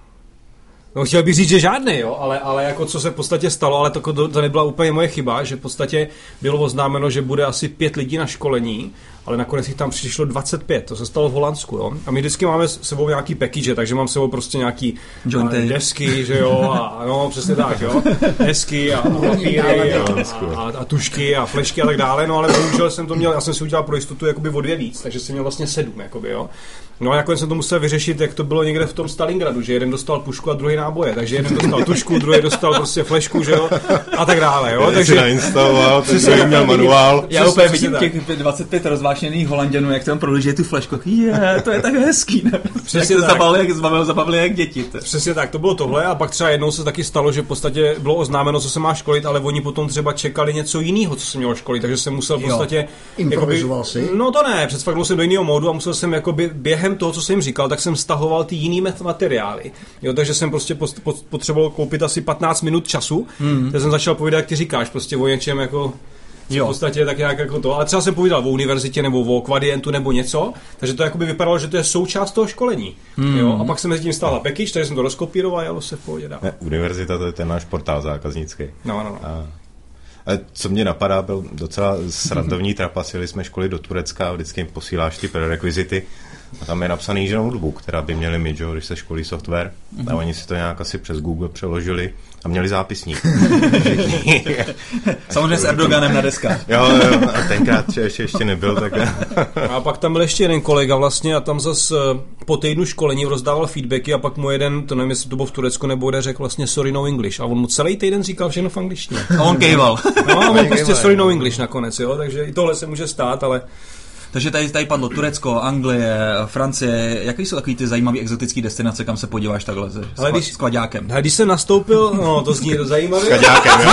[SPEAKER 4] No chtěl bych říct, že žádný, jo, ale, ale jako co se v podstatě stalo, ale to, to, nebyla úplně moje chyba, že v podstatě bylo oznámeno, že bude asi pět lidí na školení, ale nakonec jich tam přišlo 25, to se stalo v Holandsku, jo. A my vždycky máme s sebou nějaký package, takže mám s sebou prostě nějaký
[SPEAKER 2] Jointy.
[SPEAKER 4] a, desky, že jo, a no, přesně tak, jo, desky a papíry a, a, a, tušky a flešky a tak dále, no ale bohužel jsem to měl, já jsem si udělal pro jistotu jakoby o dvě víc, takže jsem měl vlastně sedm, jakoby, jo. No a nakonec jsem to musel vyřešit, jak to bylo někde v tom Stalingradu, že jeden dostal pušku a druhý náboje, takže jeden dostal tušku, druhý dostal prostě flešku, že jo, a tak dále, jo.
[SPEAKER 3] Takže...
[SPEAKER 4] Takže
[SPEAKER 3] nainstaloval, ten druhý měl manuál.
[SPEAKER 2] Já úplně vidím těch 25 rozvášněných Holanděnů, jak tam prodlužuje tu flešku. Je, to je tak hezký, ne?
[SPEAKER 4] Přesně
[SPEAKER 2] jak se
[SPEAKER 4] tak.
[SPEAKER 2] zabavili, jak zabavili, zabavili jak děti. To.
[SPEAKER 4] Přesně tak, to bylo tohle a pak třeba jednou se taky stalo, že v podstatě bylo oznámeno, co se má školit, ale oni potom třeba čekali něco jiného, co se mělo školit, takže jsem musel v
[SPEAKER 2] Jo.
[SPEAKER 4] podstatě...
[SPEAKER 1] Improvizoval jsi?
[SPEAKER 4] No to ne, představil jsem do jiného módu a musel jsem jakoby během toho, co jsem jim říkal, tak jsem stahoval ty jiný materiály. Jo, takže jsem prostě post- pot- potřeboval koupit asi 15 minut času, mm. takže jsem začal povídat, jak ty říkáš, prostě o něčem jako
[SPEAKER 2] Jo.
[SPEAKER 4] v podstatě tak nějak jako to. Ale třeba jsem povídal o univerzitě nebo o kvadientu nebo něco, takže to jakoby vypadalo, že to je součást toho školení. Mm. Jo? A pak jsem mezi tím stála package, takže jsem to rozkopíroval a jelo se v pohodě dál.
[SPEAKER 3] Ne, univerzita to je ten náš portál zákaznický.
[SPEAKER 4] No, no, no.
[SPEAKER 3] A, a co mě napadá, byl docela srandovní trapas, jeli jsme školy do Turecka a vždycky jim posíláš ty prerekvizity a tam je napsaný, že notebook, která by měli mít, že jo, když se školí software. A oni si to nějak asi přes Google přeložili a měli zápisník.
[SPEAKER 2] Samozřejmě s Erdoganem na deskách.
[SPEAKER 3] jo, jo, a tenkrát ještě, ještě nebyl, tak
[SPEAKER 4] A pak tam byl ještě jeden kolega vlastně a tam zas eh, po týdnu školení rozdával feedbacky a pak mu jeden, to nevím, jestli to bylo v Turecku nebo kde, řekl vlastně sorry no English. A on mu celý týden říkal všechno v angličtině.
[SPEAKER 2] A on kejval.
[SPEAKER 4] No a on prostě sorry no English nakonec, jo, takže i tohle se může stát, ale
[SPEAKER 2] Takže tady, tady padlo Turecko, Anglie, Francie. Jaké jsou takový ty zajímavé exotické destinace, kam se podíváš takhle se,
[SPEAKER 4] Ale
[SPEAKER 2] s,
[SPEAKER 4] když-
[SPEAKER 2] s
[SPEAKER 4] když jsem nastoupil, no to zní zajímavě,
[SPEAKER 3] kaďákem, jo.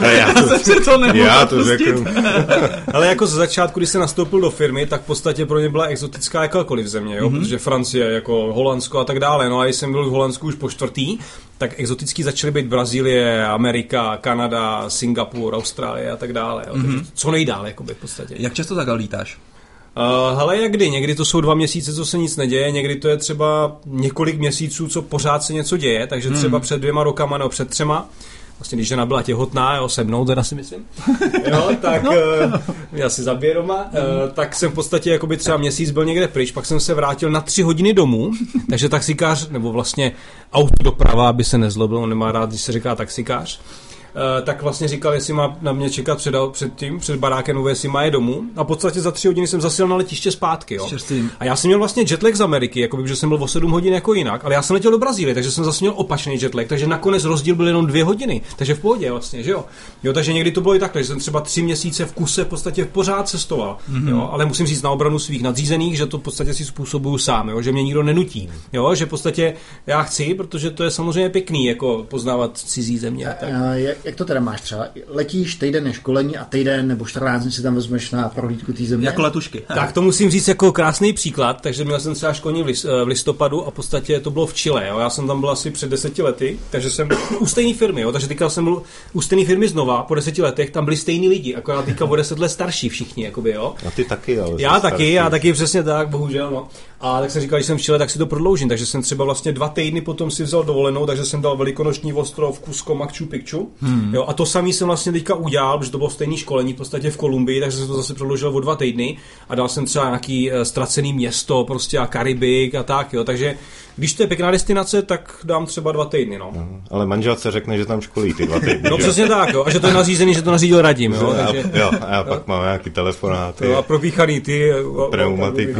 [SPEAKER 3] A já to,
[SPEAKER 2] to
[SPEAKER 3] já to řeknu.
[SPEAKER 4] Ale jako ze začátku, když jsem nastoupil do firmy, tak v podstatě pro ně byla exotická jakákoliv země, jo? Mm-hmm. protože Francie, jako Holandsko a tak dále. No a když jsem byl v Holandsku už po čtvrtý, tak exotický začaly být Brazílie, Amerika, Kanada, Singapur, Austrálie a tak dále. Jo? Mm-hmm. Co nejdál, jakoby v podstatě.
[SPEAKER 2] Jak často takhle lítáš?
[SPEAKER 4] Uh, hele, jak kdy? Někdy to jsou dva měsíce, co se nic neděje, někdy to je třeba několik měsíců, co pořád se něco děje, takže třeba před dvěma rokama nebo před třema, vlastně když žena byla těhotná, jo, se mnou teda si myslím, jo, tak no. uh, já si zabije doma, uh, tak jsem v podstatě jakoby třeba měsíc byl někde pryč, pak jsem se vrátil na tři hodiny domů, takže taxikář, nebo vlastně autodoprava, aby se nezlobil, on nemá rád, když se říká taxikář, tak vlastně říkal, jestli má na mě čekat před, před tím, před barákem, nebo jestli má je domů. A v podstatě za tři hodiny jsem zasil na letiště zpátky. Jo. A já jsem měl vlastně jetlag z Ameriky, jako by, že jsem byl o 7 hodin jako jinak, ale já jsem letěl do Brazílie, takže jsem zase měl opačný jetlag, takže nakonec rozdíl byl jenom dvě hodiny, takže v pohodě vlastně, že jo. Jo, takže někdy to bylo i tak, že jsem třeba tři měsíce v kuse v podstatě pořád cestoval, mm-hmm. jo, ale musím říct na obranu svých nadřízených, že to v podstatě si způsobuju sám, jo, že mě nikdo nenutí, jo, že v podstatě já chci, protože to je samozřejmě pěkný, jako poznávat cizí země. a Tak.
[SPEAKER 1] A jak, jak to teda máš třeba? Letíš, týden je školení a týden nebo 14 dní si tam vezmeš na prohlídku té země?
[SPEAKER 2] Jako letušky.
[SPEAKER 4] Tak to musím říct jako krásný příklad, takže měl jsem třeba školní v, lis, v listopadu a v podstatě to bylo v Chile. Jo. Já jsem tam byl asi před deseti lety, takže jsem u stejné firmy, jo. takže teďka jsem byl u stejné firmy znova, po deseti letech, tam byli stejní lidi, akorát teďka o deset let starší všichni, jakoby, jo.
[SPEAKER 3] A ty taky, ale
[SPEAKER 4] Já taky,
[SPEAKER 3] starší.
[SPEAKER 4] já taky přesně tak, bohužel, no. A tak jsem říkal, když jsem v Chile, tak si to prodloužím, takže jsem třeba vlastně dva týdny potom si vzal dovolenou, takže jsem dal velikonoční ostrov Cusco Machu Picchu. Hmm. Jo, a to samý jsem vlastně teďka udělal, protože to bylo stejný školení v podstatě v Kolumbii, takže jsem to zase prodloužil o dva týdny a dal jsem třeba nějaký eh, ztracený město, prostě a Karibik a tak, jo. Takže když to je pěkná destinace, tak dám třeba dva týdny, no.
[SPEAKER 3] Ale manželce řekne, že tam školí ty dva týdny.
[SPEAKER 4] No
[SPEAKER 3] že?
[SPEAKER 4] přesně tak, jo. A že to je nařízený, že to nařídil Radim, jo.
[SPEAKER 3] A,
[SPEAKER 4] Takže,
[SPEAKER 3] jo, a já pak mám nějaký telefonáty.
[SPEAKER 4] jo, a propíchaný ty. eh,
[SPEAKER 3] Pneumatiky.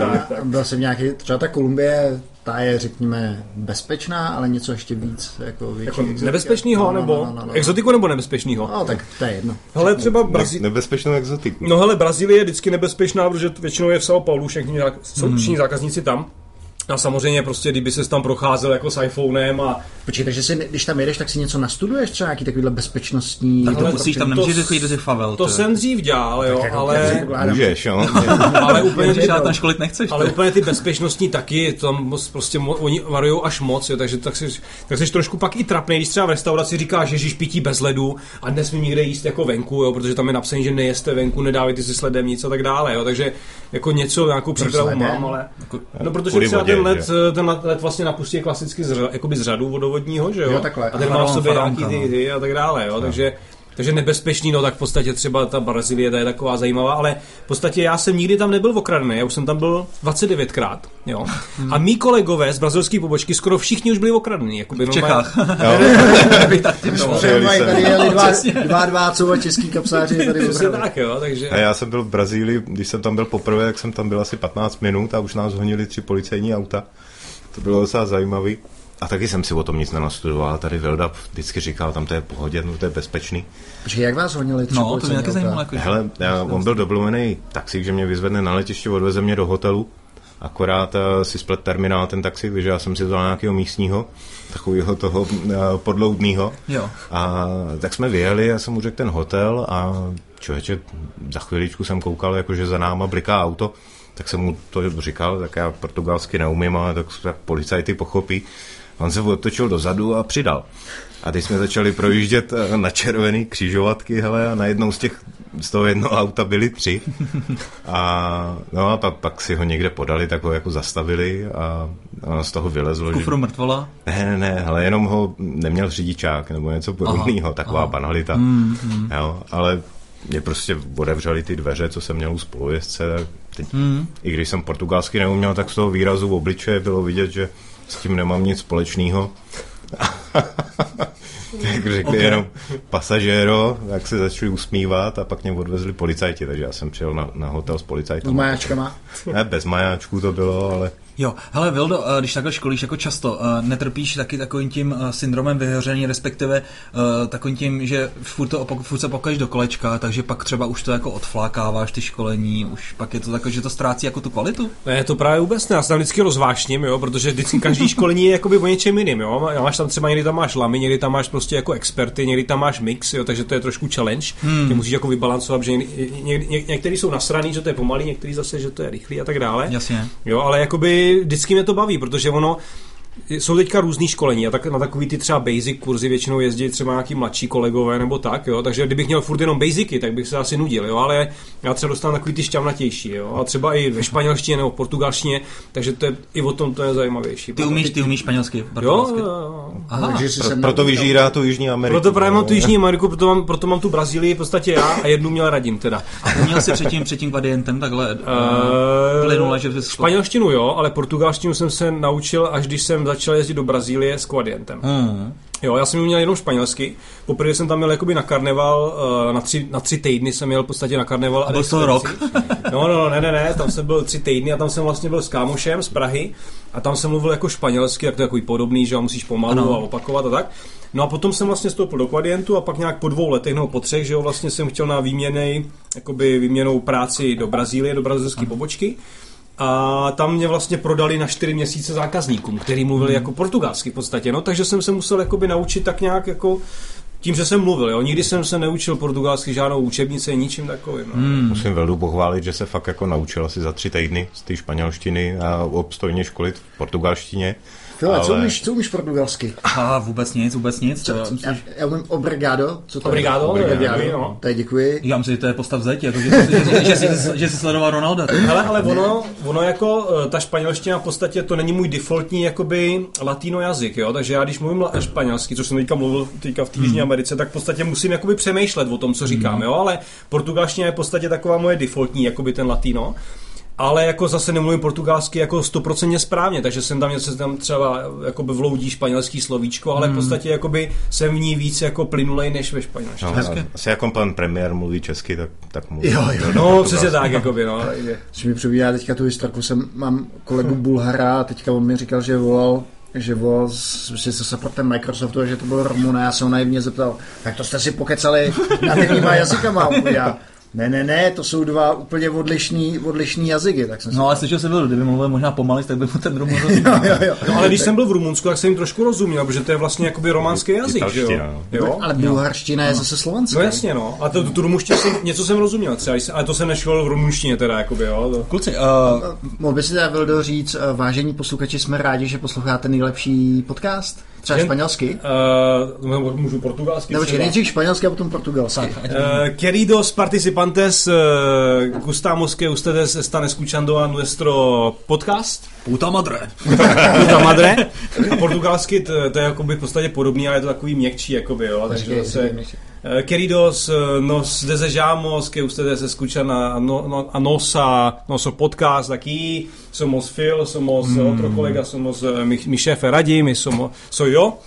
[SPEAKER 1] Byl jsem nějaký, třeba ta Kolumbie, ta je, řekněme, bezpečná, ale něco ještě víc, jako větší.
[SPEAKER 4] Jako
[SPEAKER 1] exotika.
[SPEAKER 4] nebezpečného,
[SPEAKER 1] No, no,
[SPEAKER 4] nebo
[SPEAKER 1] no, no, no.
[SPEAKER 4] exotiku nebo nebezpečného?
[SPEAKER 1] No, tak to je jedno.
[SPEAKER 4] Hele, třeba
[SPEAKER 3] Ne,
[SPEAKER 4] Brazí...
[SPEAKER 3] nebezpečnou exotiku.
[SPEAKER 4] No hele, Brazílie je vždycky nebezpečná, protože to většinou je v São Paulo, všichni
[SPEAKER 1] Hmm.
[SPEAKER 4] všichni zákazníci tam. A samozřejmě prostě, kdyby se tam procházel jako s iPhonem a
[SPEAKER 1] Počkej, takže si, když tam jedeš, tak si něco nastuduješ, třeba nějaký takovýhle bezpečnostní...
[SPEAKER 2] Tak to
[SPEAKER 4] Ale
[SPEAKER 2] musíš, tam
[SPEAKER 4] to-
[SPEAKER 2] nemůžeš chodit do těch favel.
[SPEAKER 4] to
[SPEAKER 2] ty.
[SPEAKER 4] jsem dřív dělal, jo,
[SPEAKER 1] jako
[SPEAKER 4] ale.
[SPEAKER 3] Můžeš, jo.
[SPEAKER 4] ale úplně ty,
[SPEAKER 2] žádná školit nechceš.
[SPEAKER 4] ale úplně ty bezpečnostní taky, tam prostě mo, oni varují až moc, jo, takže tak jsi, tak jsi trošku pak i trapný, když třeba v restauraci říkáš, že pití bez ledu a nesmím nikde jíst jako venku, jo, protože tam je napsané, že nejeste venku, nedávejte si sledem nic a tak dále, jo, takže jako něco, nějakou přípravu mám, ale no, protože třeba. Ten led, že? ten led vlastně napustí klasicky z, jakoby z řadu vodovodního, že jo?
[SPEAKER 1] jo takhle.
[SPEAKER 4] A ten má v sobě nějaký ty, ty a tak dále, jo? Takže takže nebezpečný, no tak v podstatě třeba ta Brazílie ta je taková zajímavá, ale v podstatě já jsem nikdy tam nebyl okradený, já už jsem tam byl 29krát, jo. A mý kolegové z brazilské pobočky skoro všichni už byli okradení. Jakoby,
[SPEAKER 2] v Čechách.
[SPEAKER 1] Tady jeli dva, dva dváců a český kapsáři tady
[SPEAKER 4] tak, jo, takže...
[SPEAKER 3] A já jsem byl v Brazílii, když jsem tam byl poprvé, tak jsem tam byl asi 15 minut a už nás honili tři policejní auta. To bylo docela zajímavý. A taky jsem si o tom nic nenastudoval. Tady Vilda vždycky říkal, tam to je pohodě, no to je bezpečný.
[SPEAKER 1] Že jak vás honili
[SPEAKER 2] tři No, to mě taky zajímalo. Jako,
[SPEAKER 3] Hele, já, on byl doblumený taxík, že mě vyzvedne na letiště, odveze mě do hotelu. Akorát uh, si splet terminál ten taxi, takže já jsem si vzal nějakého místního, takového toho uh, podloudného.
[SPEAKER 2] Jo.
[SPEAKER 3] A tak jsme vyjeli, já jsem mu řekl ten hotel a člověče, za chviličku jsem koukal, jakože za náma bliká auto, tak jsem mu to říkal, tak já portugalsky neumím, ale tak, tak policajty pochopí. On se otočil dozadu a přidal. A teď jsme začali projíždět eh, na červený křižovatky, hele, a najednou z těch z toho jednoho auta byli tři. A, no a pak, pak si ho někde podali, tak ho jako zastavili a, a z toho vylezlo.
[SPEAKER 2] Kufru že... mrtvola?
[SPEAKER 3] Ne, ne, ne, ale jenom ho neměl řidičák nebo něco podobného, taková aha. banalita. Mm, mm. Jo, ale mě prostě otevřeli ty dveře, co jsem měl u spolujezdce. Teď, mm. I když jsem portugalsky neuměl, tak z toho výrazu v obličeje bylo vidět, že s tím nemám nic společného. tak řekli okay. jenom pasažéro, tak se začali usmívat a pak mě odvezli policajti, takže já jsem přijel na, na hotel s policajtem. S
[SPEAKER 1] majáčkama?
[SPEAKER 3] Ne, bez majáčků to bylo, ale
[SPEAKER 2] Jo, hele Vildo, eh, když takhle školíš jako často, eh, netrpíš taky takovým tím eh, syndromem vyhoření, respektive takovým tím, že furt, to opak, furt se pokaž do kolečka, takže pak třeba už to jako odflákáváš ty školení, už pak je to takové, že to ztrácí jako tu kvalitu?
[SPEAKER 4] Ne, to právě vůbec ne, já se tam vždycky rozvášním, jo, protože vždycky každý školení je jakoby o něčem jiným, jo. Máš tam třeba někdy tam máš lamy, někdy tam máš prostě jako experty, někdy tam máš mix, jo, takže to je trošku challenge. Hmm. Ty musíš jako vybalancovat, že někdy, někdy, některý jsou nasraný, že to je pomalý, některý zase, že to je rychlý a tak dále.
[SPEAKER 2] Jasně.
[SPEAKER 4] Jo, ale jakoby vždycky mě to baví, protože ono, jsou teďka různý školení a tak na takový ty třeba basic kurzy většinou jezdí třeba nějaký mladší kolegové nebo tak, jo. Takže kdybych měl furt jenom basicy, tak bych se asi nudil, jo. Ale já třeba dostanu takový ty šťavnatější, jo. A třeba i ve španělštině nebo v portugalštině, takže to je, i o tom to je zajímavější.
[SPEAKER 2] Ty umíš, ty umíš španělsky?
[SPEAKER 4] Jo, jo, jo.
[SPEAKER 3] Aha. Takže Pro, proto vyžírá tu Jižní Ameriku.
[SPEAKER 4] Proto právě mám tu Jižní Ameriku, proto mám, proto mám tu Brazílii v podstatě já a jednu měl Radim teda.
[SPEAKER 2] A uměl jsi předtím, předtím kvadientem takhle uh, plynule, že
[SPEAKER 4] bys... Španělštinu jo, ale portugalštinu jsem se naučil, až když jsem začal jezdit do Brazílie s Quadientem. Hmm. Jo, já jsem měl jenom španělsky. Poprvé jsem tam měl jakoby na karneval, eh, na tři, na tři týdny jsem měl v podstatě na karneval.
[SPEAKER 2] A byl to rok?
[SPEAKER 4] No, no, no, ne, ne, ne, tam jsem byl tři týdny a tam jsem vlastně byl s kámošem z Prahy a tam jsem mluvil jako španělsky, jak to je takový podobný, že musíš pomalu ano. a opakovat a tak. No a potom jsem vlastně stoupil do Quadientu a pak nějak po dvou letech nebo po třech, že jo, vlastně jsem chtěl na výměnej, jakoby výměnou práci do Brazílie, do brazilské pobočky. A tam mě vlastně prodali na čtyři měsíce zákazníkům, který mluvili hmm. jako portugalsky v podstatě, no, takže jsem se musel jakoby naučit tak nějak jako tím, že jsem mluvil, jo. Nikdy jsem se neučil portugalsky žádnou učebnici, ničím takovým. No.
[SPEAKER 3] Hmm. Musím velmi pochválit, že se fakt jako naučil asi za tři týdny z té španělštiny a obstojně školit v portugalštině.
[SPEAKER 1] File, ale... co, umíš, co umíš portugalsky?
[SPEAKER 2] A vůbec nic, vůbec nic.
[SPEAKER 1] Co, co, já, já umím obrigado.
[SPEAKER 4] Co to obrigado, obrigado, obrigado, no.
[SPEAKER 1] Je děkuji.
[SPEAKER 2] Já myslím, že to je postav zeď, jako, že, že, že, že, jsi, že jsi sledoval Ronalda.
[SPEAKER 4] Ale, ale ono, ono jako, eh, ta španělština v podstatě to není můj defaultní jakoby latino jazyk, jo, takže já když mluvím španělsky, což jsem teďka mluvil teďka v té Jižní hmm. Americe, tak v podstatě musím jakoby přemýšlet o tom, co říkám, hmm. jo, ale portugalština je v podstatě taková moje defaultní jakoby ten latino ale jako zase nemluvím portugalsky jako stoprocentně správně, takže jsem tam něco tam třeba jakoby vloudí španělský slovíčko, ale hmm. v podstatě jakoby jsem v ní víc jako plynulej než ve španělštině.
[SPEAKER 3] No, asi jako pan premiér mluví česky, tak, tak mluví.
[SPEAKER 1] Jo, jo,
[SPEAKER 4] no, přesně tak, jakoby, no.
[SPEAKER 1] Když mi přibývá teďka tu historku, jsem, mám kolegu Bulhara a teďka on mi říkal, že volal že volal si se supportem Microsoftu a že to byl Romun a já jsem naivně zeptal, tak to jste si pokecali nádhernýma jazykama. Já, ne, ne, ne, to jsou dva úplně odlišný, odlišný jazyky. Tak jsem
[SPEAKER 2] no ale slyšel jsem byl, kdyby mluvil možná pomalej, tak by mu ten Rumun rozuměl. jo, jo, jo.
[SPEAKER 4] No, ale když jsem byl v Rumunsku, tak jsem jim trošku rozuměl, protože to je vlastně jakoby románský jazyk, že jo?
[SPEAKER 1] jo? Ale bulharština je zase slovenská.
[SPEAKER 4] No jasně, no. A to, tu rumunštinu jsem, něco jsem rozuměl třeba, ale to jsem nešel v rumunštině teda, jakoby, jo. To...
[SPEAKER 2] Kluci, uh...
[SPEAKER 1] mohl by si Vildo říct, uh, vážení posluchači, jsme rádi, že posloucháte nejlepší podcast? Třeba španělsky?
[SPEAKER 4] Uh, můžu portugalsky
[SPEAKER 1] Nebo nejdřív španělsky a potom portugalsky.
[SPEAKER 4] Uh, queridos participantes, uh, gustamos que ustedes están escuchando a nuestro podcast.
[SPEAKER 2] Puta madre.
[SPEAKER 4] Puta madre. A portugalsky to, to je jakoby v podstatě podobný, ale je to takový měkčí, jakoby, jo. Takže zase... Queridos, nos desejamos que ustedes escuchan a, no, a nosa, nosso podcast aquí. Somos Phil, somos mm. otro colega, somos mi, mi jefe Radim y somos, soy yo.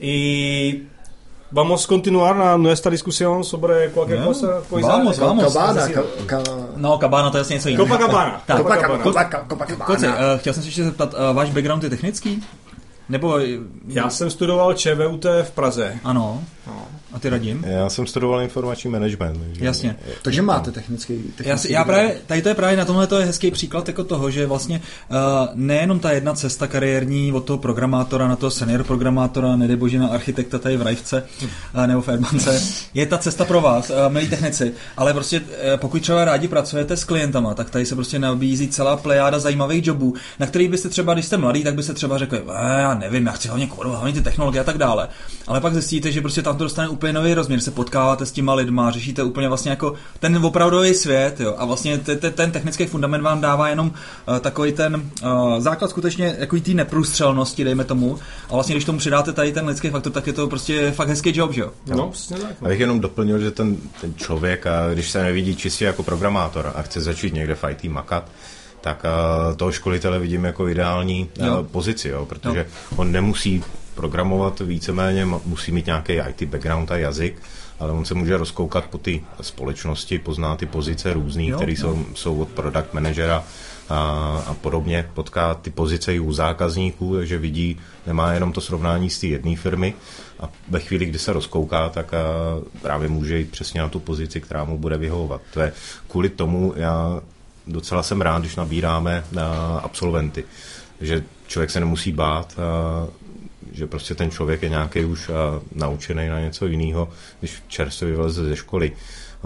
[SPEAKER 4] Y Vamos a continuar na nuestra discusión sobre cualquier no, cosa.
[SPEAKER 2] Coisa, vamos, vamos.
[SPEAKER 1] Cabana, ka, ka...
[SPEAKER 2] No, kabána to je jasně něco jiného.
[SPEAKER 4] Copacabana.
[SPEAKER 2] Tak.
[SPEAKER 1] Copacabana. Copacabana.
[SPEAKER 2] Kluci, uh, chtěl jsem se ještě zeptat, uh, váš background je technický? Nebo...
[SPEAKER 4] Já jsem studoval ČVUT v Praze.
[SPEAKER 2] Ano. No. A ty radím?
[SPEAKER 3] Já jsem studoval informační management.
[SPEAKER 2] Takže Jasně.
[SPEAKER 1] Takže máte technický, technický
[SPEAKER 2] já, já právě, tady to je právě na tomhle to je hezký příklad jako toho, že vlastně uh, nejenom ta jedna cesta kariérní od toho programátora na toho senior programátora, nedej bože na architekta tady v Rajvce uh, nebo v Airbance, je ta cesta pro vás, uh, milí technici, ale prostě uh, pokud třeba rádi pracujete s klientama, tak tady se prostě nabízí celá plejáda zajímavých jobů, na kterých byste třeba, když jste mladý, tak byste třeba řekli, já nevím, já chci hlavně kodovat, hlavně ty technologie a tak dále. Ale pak zjistíte, že prostě tam to dostane úplně nový rozměr, se potkáváte s těma lidma, řešíte úplně vlastně jako ten opravdový svět, jo, a vlastně t- t- ten technický fundament vám dává jenom uh, takový ten uh, základ skutečně jako té neprůstřelnosti, dejme tomu, a vlastně když tomu přidáte tady ten lidský faktor, tak je to prostě fakt hezký job, že jo?
[SPEAKER 4] No, přesně tak.
[SPEAKER 3] No. Abych jenom doplnil, že ten, ten člověk, a když se nevidí čistě jako programátor a chce začít někde v IT makat, tak uh, toho školitele vidím jako ideální uh, pozici, jo, protože jo. on nemusí programovat víceméně, musí mít nějaký IT background a jazyk, ale on se může rozkoukat po ty společnosti, pozná ty pozice různý, které jsou, jsou od product managera a, a podobně, potká ty pozice i u zákazníků, takže vidí, nemá jenom to srovnání z té jedné firmy a ve chvíli, kdy se rozkouká, tak a právě může jít přesně na tu pozici, která mu bude vyhovovat. To je kvůli tomu, já docela jsem rád, když nabíráme na absolventy, že člověk se nemusí bát že prostě ten člověk je nějaký už naučený na něco jiného, když čerstvě vyleze ze školy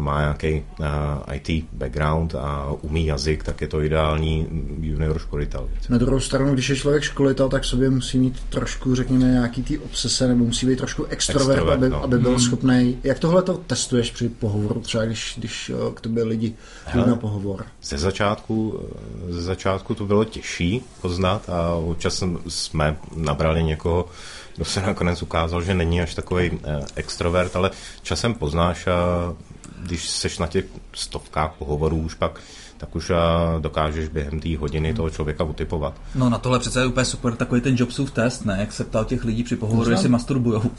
[SPEAKER 3] má nějaký uh, IT background a umí jazyk, tak je to ideální junior školitel.
[SPEAKER 1] Na druhou stranu, když je člověk školitel, tak sobě musí mít trošku, řekněme, nějaký ty obsese, nebo musí být trošku extrovert, extrovert aby, no. aby byl hmm. schopný. Jak tohle to testuješ při pohovoru, třeba když, když uh, k tobě lidi jdou na pohovor?
[SPEAKER 3] Ze začátku, ze začátku to bylo těžší poznat a občas jsme nabrali někoho, kdo se nakonec ukázal, že není až takový eh, extrovert, ale časem poznáš a když seš na těch stovkách pohovorů už pak tak už dokážeš během té hodiny toho člověka utypovat.
[SPEAKER 2] No na tohle přece je úplně super takový ten Jobsův test, ne? Jak se ptal těch lidí při pohovoru, jestli masturbujou.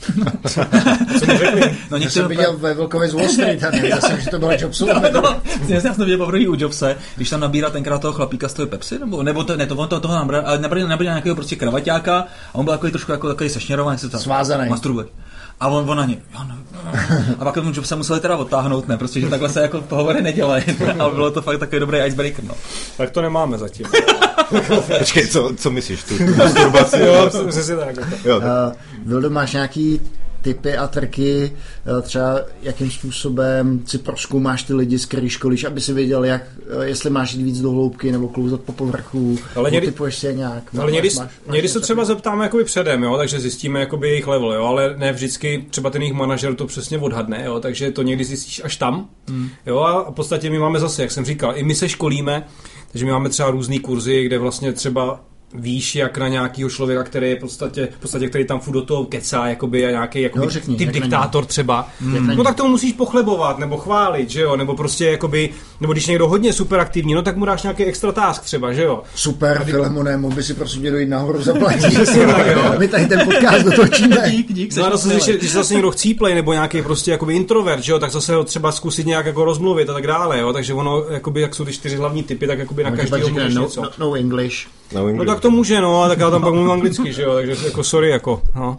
[SPEAKER 1] no, někdo jsem viděl ve Velkové z Wall Street, nevěděl jsem, že to bylo Jobsův. no, no,
[SPEAKER 2] já jsem viděl poprvé u Jobse, když tam nabírá tenkrát toho chlapíka z toho Pepsi, nebo, nebo to, ne, to, on to, toho nabral, ale nabral, nabral nějakého prostě kravaťáka a on byl takový trošku jako takový sešněrovaný, se tam
[SPEAKER 1] Svázaný.
[SPEAKER 2] masturbuje. A on, on na ně, jo, no, a pak tomu se museli teda odtáhnout, ne, prostě, že takhle se jako pohovory nedělají. a bylo to fakt takový dobrý icebreaker, no.
[SPEAKER 4] Tak to nemáme zatím.
[SPEAKER 3] Počkej, co, co myslíš? Tu, tu masturbaci?
[SPEAKER 4] jo, přesně tak. Jo,
[SPEAKER 1] Uh, Vildo, máš nějaký typy a trky, eh, třeba jakým způsobem si proskoumáš ty lidi, z kterých školíš, aby si věděl, jak, eh, jestli máš jít víc do hloubky nebo klouzat po povrchu, ale někdy, typuješ si nějak.
[SPEAKER 4] Ale někdy, máš, máš, někdy se třeba zeptáme jakoby předem, jo, takže zjistíme jakoby jejich level, jo, ale ne vždycky třeba ten jejich manažer to přesně odhadne, jo, takže to někdy zjistíš až tam. Hmm. Jo, a v podstatě my máme zase, jak jsem říkal, i my se školíme, takže my máme třeba různé kurzy, kde vlastně třeba víš, jak na nějakého člověka, který je v podstatě, v podstatě který tam furt do toho kecá, jakoby a nějaký jakoby, no, řekni, typ diktátor třeba. Hmm. No tak tomu musíš pochlebovat, nebo chválit, že jo, nebo prostě jakoby, nebo když někdo hodně super aktivní, no tak mu dáš nějaký extra task třeba, že jo.
[SPEAKER 1] Super, Tady... Filemone, mohl by si prosím dojít nahoru zaplatit. My tady ten podcast dotočíme.
[SPEAKER 2] Dík, dík,
[SPEAKER 4] no a zase, když, když zase někdo chcíplej, nebo nějaký prostě jakoby introvert, že jo, tak zase ho třeba zkusit nějak jako rozmluvit a tak dále, jo, takže ono, jakoby, jak jsou ty čtyři hlavní typy, tak jakoby na každého
[SPEAKER 1] no, něco. No, no English.
[SPEAKER 3] No,
[SPEAKER 4] no tak to může, no, tak já tam pak mluvím anglicky, že jo, takže jako sorry, jako, no.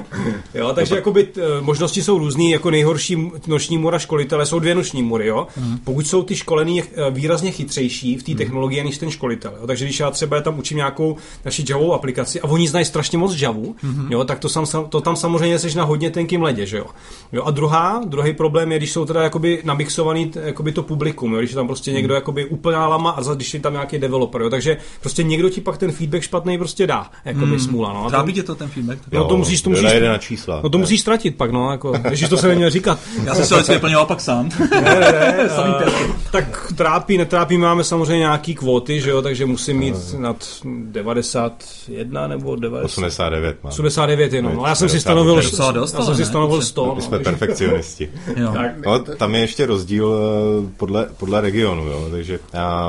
[SPEAKER 4] jo, takže jakoby, t, možnosti jsou různý, jako nejhorší noční můra školitele jsou dvě noční můry, jo. Mm. Pokud jsou ty školení eh, výrazně chytřejší v té technologii než ten školitel, jo. takže když já třeba tam učím nějakou naši javovou aplikaci a oni znají strašně moc javu, mm-hmm. jo, tak to, sam, to tam samozřejmě jsi na hodně tenkým ledě, že jo. jo. A druhá, druhý problém je, když jsou teda jakoby namixovaný jakoby to publikum, jo, když je tam prostě někdo jakoby úplná lama a za, když je tam nějaký developer, jo. takže prostě někdo ti pak ten feedback špatný prostě dá, jakoby mm. smůla. No.
[SPEAKER 2] Trápí tě to ten feedback?
[SPEAKER 4] No, to musíš, to musíš,
[SPEAKER 3] na čísla.
[SPEAKER 4] No to musíš ztratit pak, no, jako, když to se neměl říkat.
[SPEAKER 2] Já jsem se vždycky vyplňoval pak sám.
[SPEAKER 4] ne, ne, ne, uh, tak trápí, netrápí, máme samozřejmě nějaký kvóty, že jo, takže musím mít nad 91 nebo 90.
[SPEAKER 3] 89 mám.
[SPEAKER 4] 89 jenom. No, já jsem si stanovil, dost, já jsem si stanovil 100.
[SPEAKER 3] My no, jsme perfekcionisti. no, tam je ještě rozdíl eh, podle, podle regionu, jo, takže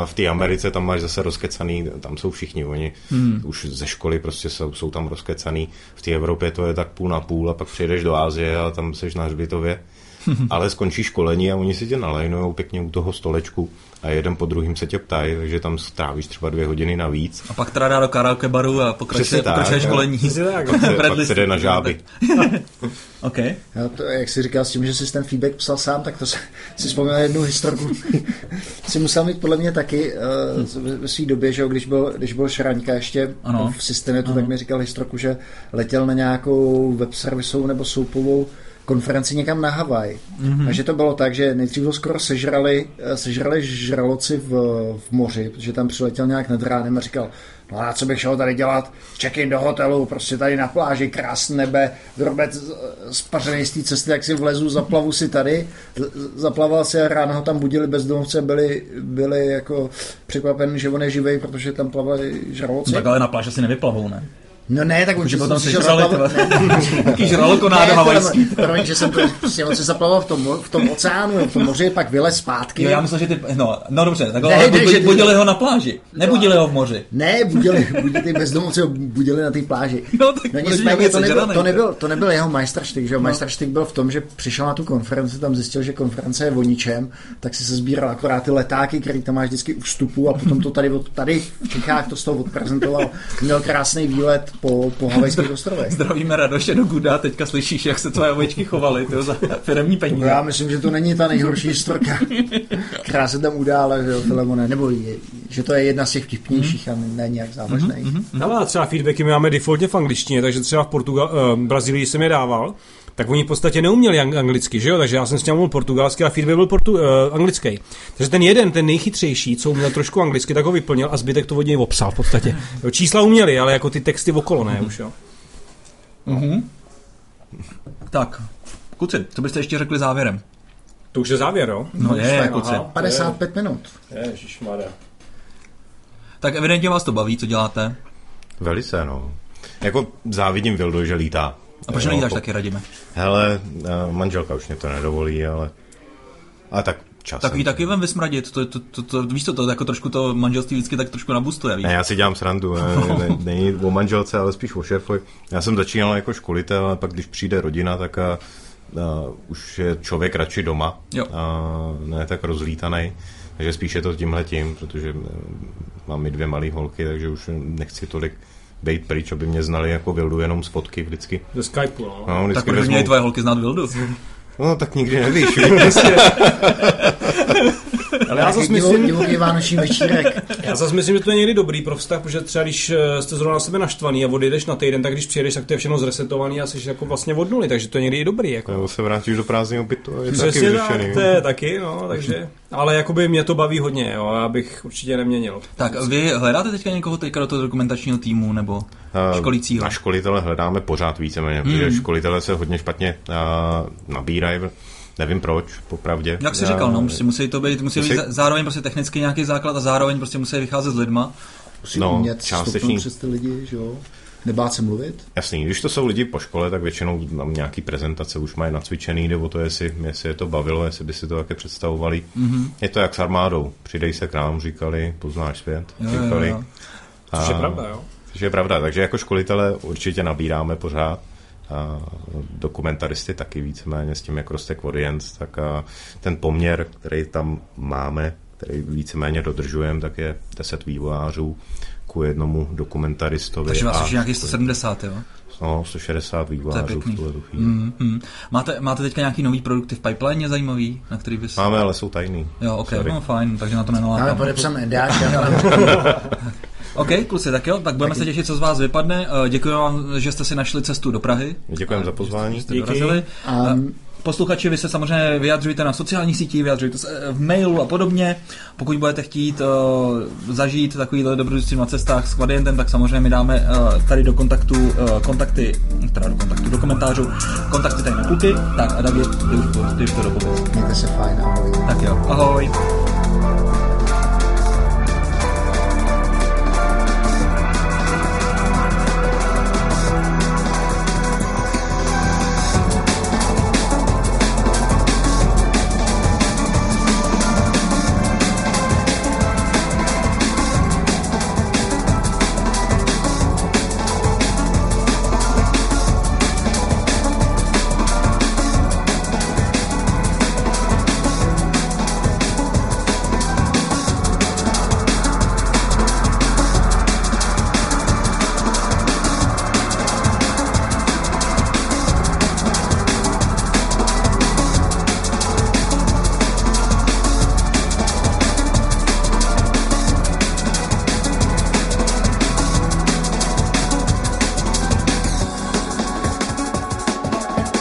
[SPEAKER 3] v té Americe tam máš zase rozkecaný, tam jsou všichni, oni hmm. už ze školy prostě jsou, jsou tam rozkecaný. V té Evropě to je tak půl na půl a pak přijedeš do Ázie a tam seš na hřbitově. Ale skončí školení a oni si tě nalajnujou pěkně u toho stolečku a jeden po druhým se tě ptají, takže tam strávíš třeba dvě hodiny navíc.
[SPEAKER 2] A pak teda dá do karaoke baru a pokračuje, pokračuje školení.
[SPEAKER 3] Tak, pak, se, pak se jde na žáby.
[SPEAKER 2] OK.
[SPEAKER 1] Já to, jak jsi říkal s tím, že jsi ten feedback psal sám, tak to si, si vzpomněl jednu historku. si musel mít podle mě taky uh, ve své době, že když byl, když byl Šraňka ještě ano. v systému, tak mi říkal historku, že letěl na nějakou web servisovou nebo soupovou konferenci někam na Havaj. Mm-hmm. A že to bylo tak, že nejdřív ho skoro sežrali, eh, sežrali žraloci v, v moři, protože tam přiletěl nějak nad ránem a říkal, no a co bych šel tady dělat, check-in do hotelu, prostě tady na pláži, krásné nebe, drobec spařený z té cesty, jak si vlezu, zaplavu si tady, zaplaval si a ráno ho tam budili bezdomovce, byli, byli jako překvapen, že on je živej, protože tam plavali žraloci.
[SPEAKER 2] Tak ale na pláži si nevyplavou, ne?
[SPEAKER 1] No ne, tak
[SPEAKER 2] už potom se žrali, Taký žraloko nádo havajský.
[SPEAKER 1] Promiň, že jsem to, prostě on se zaplaval v tom, v tom oceánu, v tom moři, pak vylez zpátky.
[SPEAKER 2] Jo, já myslím, že ty, no, no dobře, tak ne, ne, budili, budili ho na pláži, nebudili ho v moři.
[SPEAKER 1] Ne, budili, budili ty bezdomovci ho budili na té pláži. No, tak no nicméně to nebyl, to, nebyl, to nebyl jeho majstrštyk, že jo, no. majstrštyk byl v tom, že přišel na tu konferenci, tam zjistil, že konference je o ničem, tak si se sbíral akorát ty letáky, který tam máš vždycky u vstupu a potom to tady, tady v Čechách to z toho odprezentoval. Měl krásný výlet po, po Havajských ostrovech.
[SPEAKER 2] Zdravíme Radoše do Guda, teďka slyšíš, jak se tvoje ovečky chovaly, to za firmní peníze.
[SPEAKER 1] Já myslím, že to není ta nejhorší historka, která se tam udála, že jo, Filemone, nebo je, že to je jedna z těch vtipnějších a ne nějak závažných. Mm-hmm,
[SPEAKER 4] mm-hmm. Ale třeba feedbacky my máme defaultně v angličtině, takže třeba v Portugal, uh, Brazílii jsem je dával, tak oni v podstatě neuměli anglicky, že jo? Takže já jsem s ním mluvil portugalsky a feedback byl portu, uh, anglický. Takže ten jeden, ten nejchytřejší, co uměl trošku anglicky, tak ho vyplnil a zbytek to od něj obsal v podstatě. Jo, čísla uměli, ale jako ty texty okolo ne už, jo.
[SPEAKER 2] Mm-hmm. Tak, kluci, co byste ještě řekli závěrem?
[SPEAKER 4] To už je závěr, jo?
[SPEAKER 2] No je, je kluci.
[SPEAKER 1] 55 minut.
[SPEAKER 4] Ježišmarja.
[SPEAKER 2] Tak evidentně vás to baví, co děláte?
[SPEAKER 3] Velice, no. Jako závidím Vildo, že lítá.
[SPEAKER 2] A proč nelítáš no, taky, radíme?
[SPEAKER 3] Hele, eh, manželka už mě to nedovolí, ale... A tak časem.
[SPEAKER 2] Takový taky vem vysmradit, to, to, to, to, víš to, to jako trošku to manželství vždycky tak trošku nabustuje, víš?
[SPEAKER 3] Ne, já si dělám srandu, ne, ne, není o manželce, ale spíš o šéfovi. Já jsem začínal jako školitel, a pak když přijde rodina, tak a, a, už je člověk radši doma,
[SPEAKER 2] jo.
[SPEAKER 3] a ne tak rozlítaný. Takže spíš je to tímhle tím, protože eh, mám i dvě malé holky, takže už nechci tolik být pryč, aby mě znali jako Vildu jenom z fotky vždycky.
[SPEAKER 4] Ze Skypeu, no.
[SPEAKER 3] no
[SPEAKER 2] tak proč vezmu... měly tvoje holky znát Vildu?
[SPEAKER 3] No, tak nikdy nevíš.
[SPEAKER 1] Ale já zase myslím... Divoký vánoční večírek.
[SPEAKER 4] Já zase myslím, že to je někdy dobrý pro vztah, protože třeba když eh, jste zrovna na sebe naštvaný a odjedeš na týden, tak když přijedeš, tak to je všechno zresetovaný a jsi jako vlastně od nuly, takže to je někdy i dobrý. Jako.
[SPEAKER 3] Nebo se vrátíš do prázdného bytu a je
[SPEAKER 4] Přesně taky vyřešený. to je taky, no, takže... Ale jakoby mě to baví hodně, jo, já bych určitě neměnil.
[SPEAKER 2] Tak vy hledáte teďka někoho teďka do toho dokumentačního týmu nebo uh, školícího?
[SPEAKER 3] Na školitele hledáme pořád víceméně, mm. protože školitele se hodně špatně uh, nabírají Nevím proč, popravdě.
[SPEAKER 2] Jak jsi říkal, no, musí, musí to být, musí, musí být zároveň prostě technicky nějaký základ a zároveň prostě musí vycházet s lidma.
[SPEAKER 1] Musí no, umět částečný... přes ty lidi, že jo? Nebát se mluvit?
[SPEAKER 3] Jasný, když to jsou lidi po škole, tak většinou mám nějaký prezentace, už mají nacvičený, nebo to, jestli, jestli je to bavilo, jestli by si to také představovali. Mm-hmm. Je to jak s armádou. Přidej se k nám, říkali, poznáš svět,
[SPEAKER 2] jo,
[SPEAKER 3] říkali.
[SPEAKER 2] Jo, jo.
[SPEAKER 4] Což je pravda, jo?
[SPEAKER 3] Což je pravda, takže jako školitele určitě nabíráme pořád dokumentaristy taky víceméně s tím, jak roste audience, tak a ten poměr, který tam máme, který víceméně dodržujeme, tak je 10 vývojářů ku jednomu dokumentaristovi.
[SPEAKER 2] Takže vás už nějaký 170, jo?
[SPEAKER 3] No, 160 vývojářů v tuhle chvíli.
[SPEAKER 2] Mm, mm. Máte, máte teďka nějaký nový produkty v pipeline zajímavý, na který bys...
[SPEAKER 3] Máme, ale jsou tajný.
[SPEAKER 2] Jo, ok, Sorry. no fajn, takže na to nenalákám.
[SPEAKER 1] Máme podepsán Edák.
[SPEAKER 2] OK, kluci, tak jo, tak budeme Taky. se těšit, co z vás vypadne. Děkuji vám, že jste si našli cestu do Prahy.
[SPEAKER 3] Děkujeme za pozvání.
[SPEAKER 2] Jste Díky. dorazili. Um, Posluchači, vy se samozřejmě vyjadřujete na sociálních sítích, vyjadřujete se v mailu a podobně. Pokud budete chtít uh, zažít takovýhle dobrodružství na cestách s Quadientem, tak samozřejmě my dáme uh, tady do kontaktu uh, kontakty, teda do kontaktu, do komentářů kontakty tady na kluky. Tak a Dagi, ty už to, ty už to dopověz.
[SPEAKER 1] Mějte se fajn, ahoj.
[SPEAKER 2] Tak jo, ahoj.